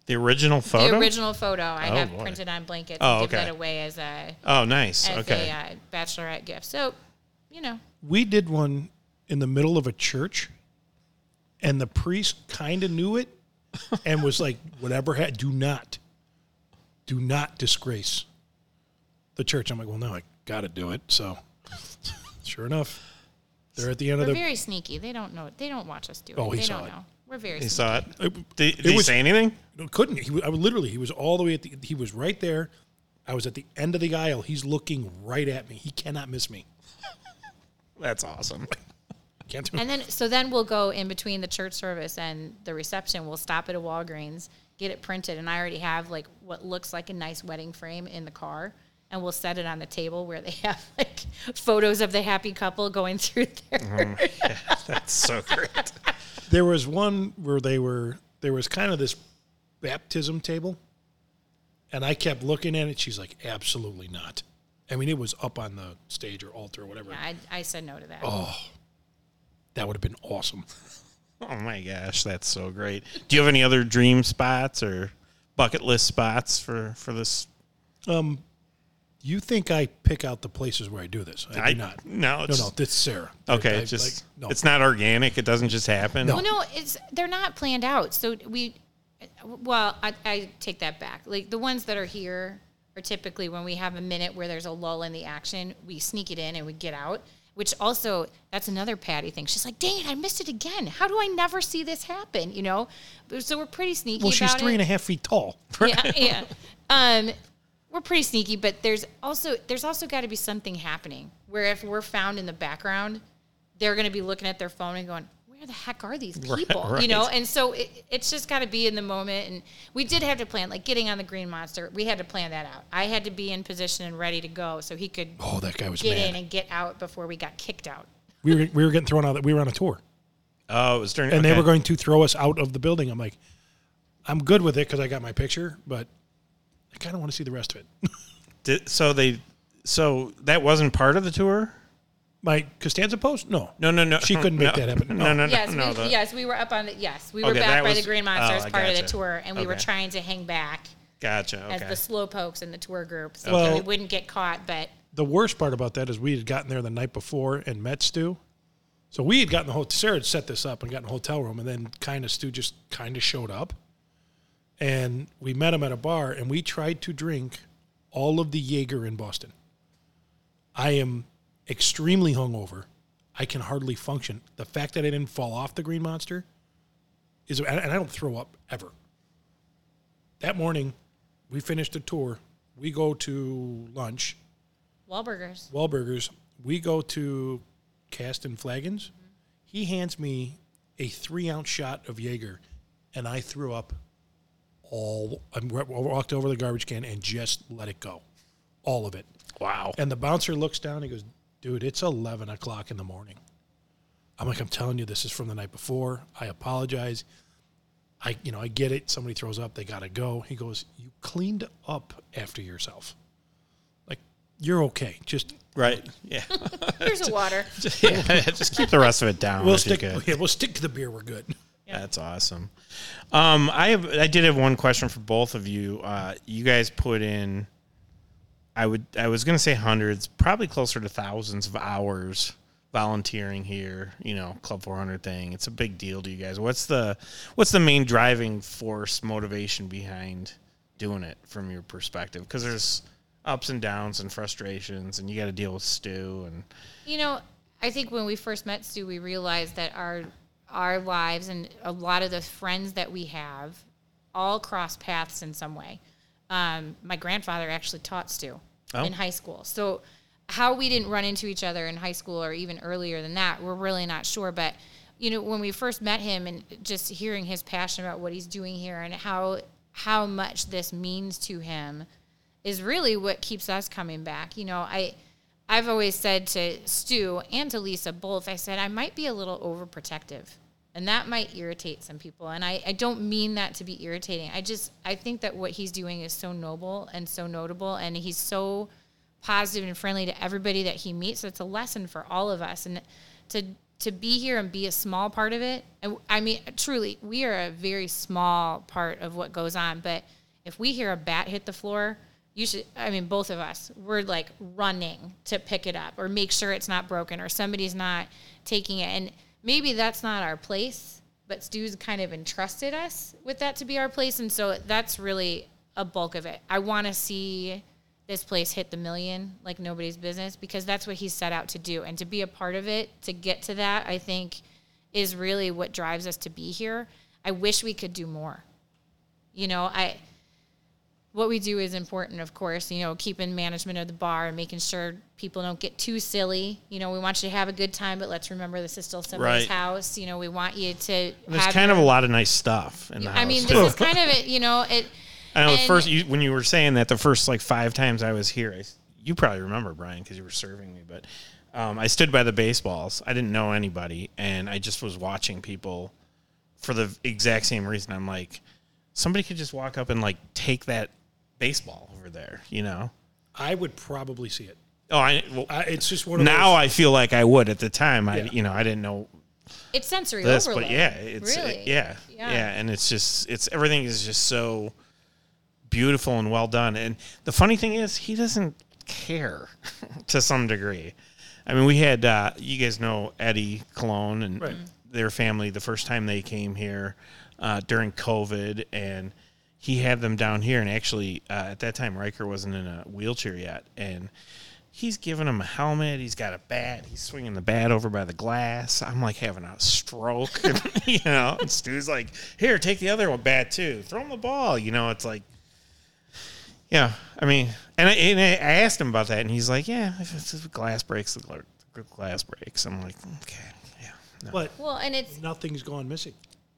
Speaker 4: The original photo.
Speaker 5: The original photo I
Speaker 4: Oh,
Speaker 5: have
Speaker 4: boy.
Speaker 5: printed on blankets.
Speaker 4: Oh,
Speaker 5: and give that away as a
Speaker 4: Oh, nice.
Speaker 5: as
Speaker 4: Okay.
Speaker 5: a uh, bachelorette gift. So, you know,
Speaker 9: We did one in the middle of a church, and the priest kind of knew it, and was like, "Whatever, ha- do not, do not disgrace the church." I'm like, "Well, no, I got to do it." So, sure enough, they're at the end
Speaker 5: we're
Speaker 9: of the.
Speaker 5: very sneaky. They don't know. They don't watch us do it.
Speaker 9: Oh, he
Speaker 5: they
Speaker 9: saw
Speaker 5: don't
Speaker 9: it.
Speaker 5: know. We're very.
Speaker 4: He
Speaker 5: sneaky.
Speaker 4: saw it.
Speaker 9: It-
Speaker 4: Did,
Speaker 9: it
Speaker 4: did he
Speaker 9: was-
Speaker 4: say anything?
Speaker 9: No, couldn't he? I was literally he was all the way at the. He was right there. I was at the end of the aisle. He's looking right at me. He cannot miss me.
Speaker 4: That's awesome.
Speaker 9: Can't do
Speaker 5: And then, so then we'll go in between the church service and the reception. We'll stop at a Walgreens, get it printed, and I already have like what looks like a nice wedding frame in the car, and we'll set it on the table where they have like photos of the happy couple going through there.
Speaker 4: Yeah, That's so great.
Speaker 9: There was one where they were there was kind of this baptism table, and I kept looking at it. She's like, "Absolutely not." I mean, it was up on the stage or altar or whatever.
Speaker 5: Yeah, I, I said no to that.
Speaker 9: Oh, that would have been awesome.
Speaker 4: Oh my gosh, that's so great. Do you have any other dream spots or bucket list spots for for this?
Speaker 9: Um, you think I pick out the places where I do this? I,
Speaker 4: I-
Speaker 9: do not.
Speaker 4: no,
Speaker 9: no,
Speaker 4: it's-
Speaker 9: no. This is Sara.
Speaker 4: Okay,
Speaker 9: I- I-
Speaker 4: it's just
Speaker 9: like, no.
Speaker 4: it's not organic. It doesn't just happen.
Speaker 5: Well, no, it's they're not planned out. So we, well, I, I take that back. Like the ones that are here are typically when we have a minute where there's a lull in the action, we sneak it in and we get out. Which also, that's another Patty thing. She's like, "Dang it, I missed it again. How do I never see this happen?" You know. So we're pretty sneaky.
Speaker 9: Well, she's
Speaker 5: about
Speaker 9: three
Speaker 5: it.
Speaker 9: and a half feet tall.
Speaker 5: Yeah, yeah. Um, we're pretty sneaky, but there's also there's also got to be something happening where if we're found in the background, they're going to be looking at their phone and going, "Where the heck are these
Speaker 4: Right,
Speaker 5: people?" You know, and so it, it's just got to be in the moment. And we did have to plan, like getting on the green monster. We had to plan that out. I had to be in position and ready to go so he could
Speaker 9: Oh, that guy was
Speaker 5: get
Speaker 9: mad.
Speaker 5: in and get out before we got kicked out.
Speaker 9: We were we were getting thrown out. We were on a tour.
Speaker 4: Oh, it was during.
Speaker 9: and they were going to throw us out of the building. I'm like, I'm good with it because I got my picture, but I kind of want to see the rest of it.
Speaker 4: Did, so they, so that wasn't part of the tour.
Speaker 9: my Costanza pose? No,
Speaker 4: No, no, no.
Speaker 9: She couldn't make
Speaker 4: no,
Speaker 9: that happen.
Speaker 4: No, no, no.
Speaker 5: yes,
Speaker 4: no,
Speaker 5: we,
Speaker 4: the-
Speaker 5: yes, we were up on the yes, we were
Speaker 4: Okay,
Speaker 5: back by
Speaker 4: was-
Speaker 5: the Green Monster
Speaker 4: oh,
Speaker 5: as
Speaker 4: I
Speaker 5: part of the tour, and we were trying to hang back.
Speaker 4: Gotcha.
Speaker 5: as the slow pokes in the tour group, so
Speaker 9: Well-
Speaker 5: we wouldn't get caught. But
Speaker 9: The worst part about that is we had gotten there the night before and met Stu. So we had gotten the hotel. Sara had set this up and gotten a hotel room, and then kind of Stu just kind of showed up, and we met him at a bar, and we tried to drink all of the Jaeger in Boston. I am extremely hungover. I can hardly function. The fact that I didn't fall off the Green Monster is, and I don't throw up ever. That morning, we finished the tour. We go to lunch.
Speaker 5: Wahlburgers.
Speaker 9: Wahlburgers. We go to Cask and Flagons. Mm-hmm. He hands me a three ounce shot of Jaeger, and I threw up all. I walked over the garbage can and just let it go, all of it.
Speaker 4: Wow.
Speaker 9: And the bouncer looks down. He goes, "Dude, it's eleven o'clock in the morning." I'm like, "I'm telling you, this is from the night before. I apologize. I, you know, I get it. Somebody throws up, they gotta go." He goes, "You cleaned up after yourself. Like, you're okay. Just
Speaker 4: Right. Yeah.
Speaker 5: Here's a water.
Speaker 4: yeah. Just keep the rest of it down.
Speaker 9: we'll stick.
Speaker 4: could.
Speaker 9: Yeah, we'll stick to the beer. We're good."
Speaker 4: That's awesome. Um, I have I did have one question for both of you. Uh, you guys put in I would I was gonna say hundreds, probably closer to thousands of hours volunteering here, you know, Club four hundred thing. It's a big deal to you guys. What's the what's the main driving force motivation behind doing it from your perspective? Because there's ups and downs and frustrations and you gotta deal with Stu and
Speaker 5: You know, I think when we first met Stu, we realized that our our lives and a lot of the friends that we have all cross paths in some way. Um, my grandfather actually taught Stu
Speaker 4: Oh.
Speaker 5: in high school, so how we didn't run into each other in high school or even earlier than that, we're really not sure. But you know, when we first met him and just hearing his passion about what he's doing here and how how much this means to him is really what keeps us coming back. You know, I I've always said to Stu and to Lisa both, I said, I might be a little overprotective. And that might irritate some people. And I, I don't mean that to be irritating. I just, I think that what he's doing is so noble and so notable. And he's so positive and friendly to everybody that he meets. So it's a lesson for all of us. And to, to be here and be a small part of it. And I mean, truly, we are a very small part of what goes on. But if we hear a bat hit the floor, you should, I mean, both of us, we're like running to pick it up or make sure it's not broken or somebody's not taking it. And maybe that's not our place, but Stu's kind of entrusted us with that to be our place. And so that's really a bulk of it. I want to see this place hit the million like nobody's business because that's what he set out to do. And to be a part of it, to get to that, I think is really what drives us to be here. I wish we could do more. You know, I what we do is important, of course, you know, keeping management of the bar and making sure people don't get too silly. You know, we want you to have a good time, but let's remember this is still somebody's
Speaker 4: Right.
Speaker 5: house. You know, we want you to
Speaker 4: There's
Speaker 5: have
Speaker 4: kind of a lot of nice stuff in the house.
Speaker 5: I mean,
Speaker 4: too.
Speaker 5: this is kind of it, you know, it
Speaker 4: I know the
Speaker 5: and-
Speaker 4: first you, when you were saying that the first like five times I was here, I, you probably remember Brian because you were serving me, but um, I stood by the baseballs. I didn't know anybody, and I just was watching people for the exact same reason. I'm like, somebody could just walk up and like take that baseball over there, you know?
Speaker 9: I would probably see it.
Speaker 4: Oh, I well,
Speaker 9: I, it's just one of
Speaker 4: now
Speaker 9: those,
Speaker 4: I feel like I would. At the time, I
Speaker 9: Yeah.
Speaker 4: you know I didn't know
Speaker 5: it's sensory
Speaker 4: this,
Speaker 5: overload.
Speaker 4: but yeah, it's
Speaker 5: really.
Speaker 4: yeah,
Speaker 5: Yeah.
Speaker 4: yeah, and it's just it's everything is just so beautiful and well done. And the funny thing is, he doesn't care to some degree. I mean, we had uh, you guys know Eddie Cologne and
Speaker 9: Right.
Speaker 4: their family the first time they came here uh, during COVID, and he had them down here. And actually, uh, at that time, Riker wasn't in a wheelchair yet, and he's giving him a helmet. He's got a bat. He's swinging the bat over by the glass. I'm like having a stroke, you know. And Stu's like, "Here, take the other one bat too. Throw him the ball." You know, it's like, yeah. I mean, and I, and I asked him about that, and he's like, "Yeah, if it's if glass breaks, the the glass breaks." I'm like, "Okay, yeah, no,
Speaker 9: but
Speaker 5: Well, and it's
Speaker 9: nothing's gone missing.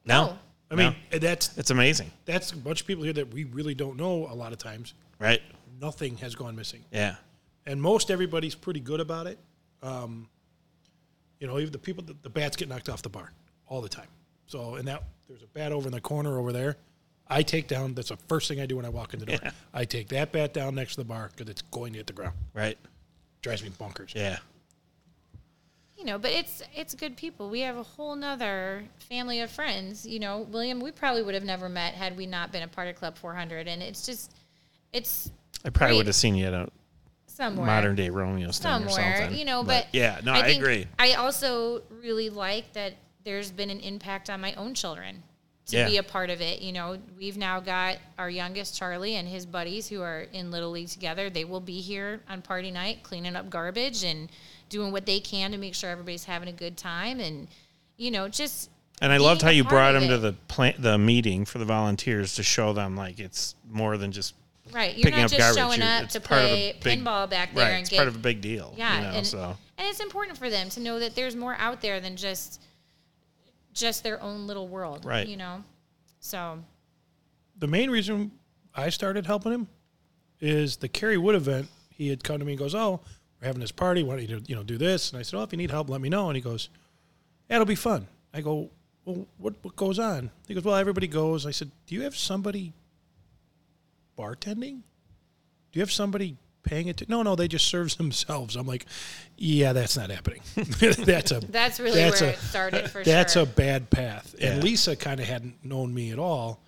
Speaker 4: no."
Speaker 9: I mean,
Speaker 4: No.
Speaker 9: that's
Speaker 4: it's amazing,
Speaker 9: that's a bunch of people here that we really don't know a lot of times.
Speaker 4: right?
Speaker 9: Nothing has gone missing,
Speaker 4: Yeah,
Speaker 9: and most everybody's pretty good about it. Um, you know, even the people, the, the bats get knocked off the bar all the time. So, and that there's a bat over in the corner over there. I take down. That's the first thing I do when I walk in the door.
Speaker 4: Yeah.
Speaker 9: I take that bat down next to the bar because it's going to hit the ground.
Speaker 4: right.
Speaker 9: Drives me bonkers.
Speaker 4: Yeah,
Speaker 5: you know, but it's it's good people. We have a whole nother family of friends. You know, William, we probably would have never met had we not been a part of Club 400. And it's just, it's
Speaker 4: I probably
Speaker 5: Great.
Speaker 4: would have seen you at a
Speaker 5: somewhere
Speaker 4: modern day Romeo
Speaker 5: somewhere, you know. But,
Speaker 4: yeah, no, I,
Speaker 5: think
Speaker 4: agree.
Speaker 5: I also really like that there's been an impact on my own children to
Speaker 4: Yeah.
Speaker 5: be a part of it. You know, we've now got our youngest Charlie and his buddies who are in Little League together. They will be here on party night cleaning up garbage and doing what they can to make sure everybody's having a good time and you know, just
Speaker 4: And I loved how you brought
Speaker 5: of
Speaker 4: him to the plant, the meeting for the volunteers to show them like it's more than just
Speaker 5: Right, you're
Speaker 4: picking
Speaker 5: not
Speaker 4: up
Speaker 5: just
Speaker 4: garbage.
Speaker 5: showing up
Speaker 4: it's
Speaker 5: to
Speaker 4: part of a
Speaker 5: play
Speaker 4: big-
Speaker 5: pinball back there
Speaker 4: right,
Speaker 5: and
Speaker 4: it's
Speaker 5: get
Speaker 4: part of a big deal.
Speaker 5: Yeah,
Speaker 4: you know,
Speaker 5: and
Speaker 4: so
Speaker 5: and it's important for them to know that there's more out there than just just their own little world.
Speaker 4: Right.
Speaker 5: You know, so
Speaker 9: the main reason I started helping him is the Kerry Wood event. He had come to me and goes, "Oh, we're having this party. Why don't you do, you know do this?" And I said, "Oh, if you need help, let me know." And he goes, yeah, "It'll be fun." I go, "Well, what what goes on?" He goes, "Well, everybody goes." I said, "Do you have somebody bartending? Do you have somebody paying it? No, no, they just serve themselves." I'm like, "Yeah, that's not happening. that's a
Speaker 5: that's really
Speaker 9: that's
Speaker 5: where
Speaker 9: a-
Speaker 5: it started for
Speaker 9: that's
Speaker 5: sure.
Speaker 9: a bad path.
Speaker 4: Yeah.
Speaker 9: And Lisa kind of hadn't known me at all,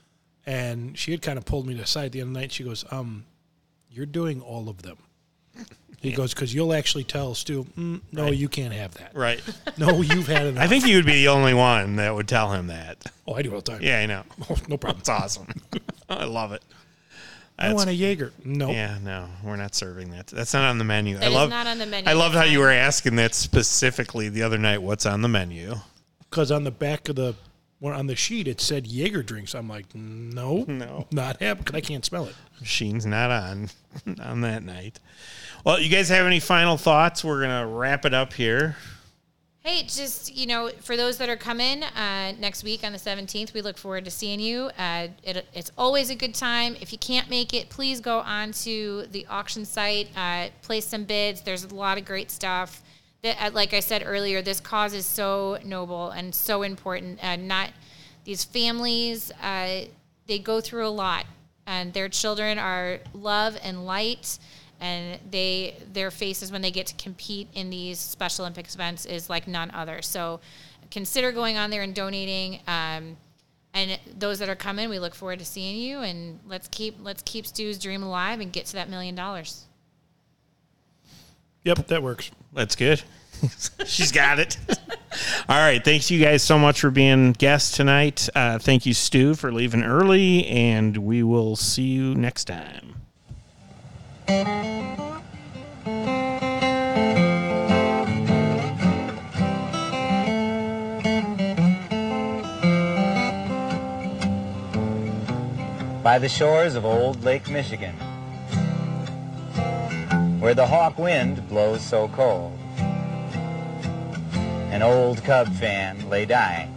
Speaker 9: and she had kind of pulled me to the side at the end of the night. She goes, "Um, you're doing all of them." He goes, "Because you'll actually tell Stu, mm, no, you can't have that.
Speaker 4: right.
Speaker 9: No, you've had enough."
Speaker 4: I think you would be the only one that would tell him that.
Speaker 9: Oh, I do all the time.
Speaker 4: Yeah, I know.
Speaker 9: Oh, no problem.
Speaker 4: It's awesome. I love it.
Speaker 9: I want a Jaeger. No.
Speaker 4: Yeah, no, we're not serving that. That's not on the menu.
Speaker 5: That
Speaker 4: I
Speaker 5: is
Speaker 4: love.
Speaker 5: not on the menu.
Speaker 4: I loved how you were asking that specifically the other night. What's on the menu?
Speaker 9: Because on the back of the well, on the sheet it said Jaeger drinks. I'm like, no,
Speaker 4: No.
Speaker 9: not happening. 'cause I can't smell it.
Speaker 4: Machine's not on on that night. Well, you guys have any final thoughts? We're gonna wrap it up here.
Speaker 5: Hey, just you know, for those that are coming uh, next week on the seventeenth, we look forward to seeing you. Uh, it, it's always a good time. If you can't make it, please go on to the auction site, uh, place some bids. There's a lot of great stuff. That, uh, like I said earlier, this cause is so noble and so important. And not these families, uh, they go through a lot, and their children are love and light and they their faces when they get to compete in these Special Olympics events is like none other. So consider going on there and donating. Um, and those that are coming, we look forward to seeing you. And let's keep let's keep Stu's dream alive and get to that million dollars.
Speaker 9: Yep, that works.
Speaker 4: That's good. She's got it. All right. Thanks you guys so much for being guests tonight. Uh, thank you, Stu, for leaving early, and we will see you next time.
Speaker 10: by the shores of old Lake Michigan, where the hawk wind blows so cold. An old Cub fan lay dying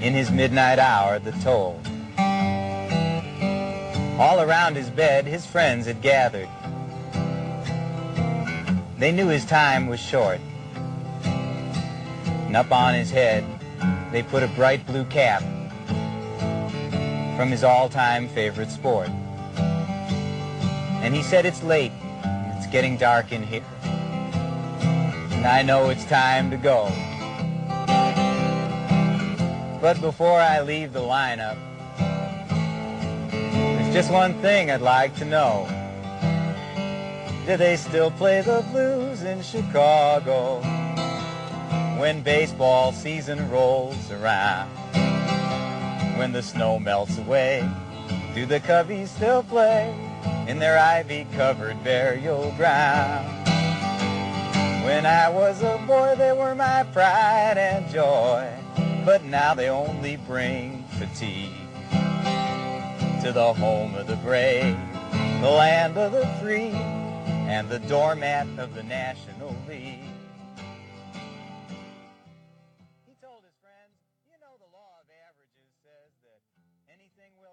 Speaker 10: in his midnight hour the toll. All around his bed his friends had gathered. They knew his time was short. And up on his head they put a bright blue cap from his all-time favorite sport. And he said, it's late. It's getting dark in here. And I know it's time to go. But before I leave the lineup, there's just one thing I'd like to know. Do they still play the blues in Chicago when baseball season rolls around? when the snow melts away? Do the Cubbies still play in their ivy-covered burial ground? When I was a boy, they were my pride and joy, but now they only bring fatigue to the home of the brave, the land of the free, and the doormat of the National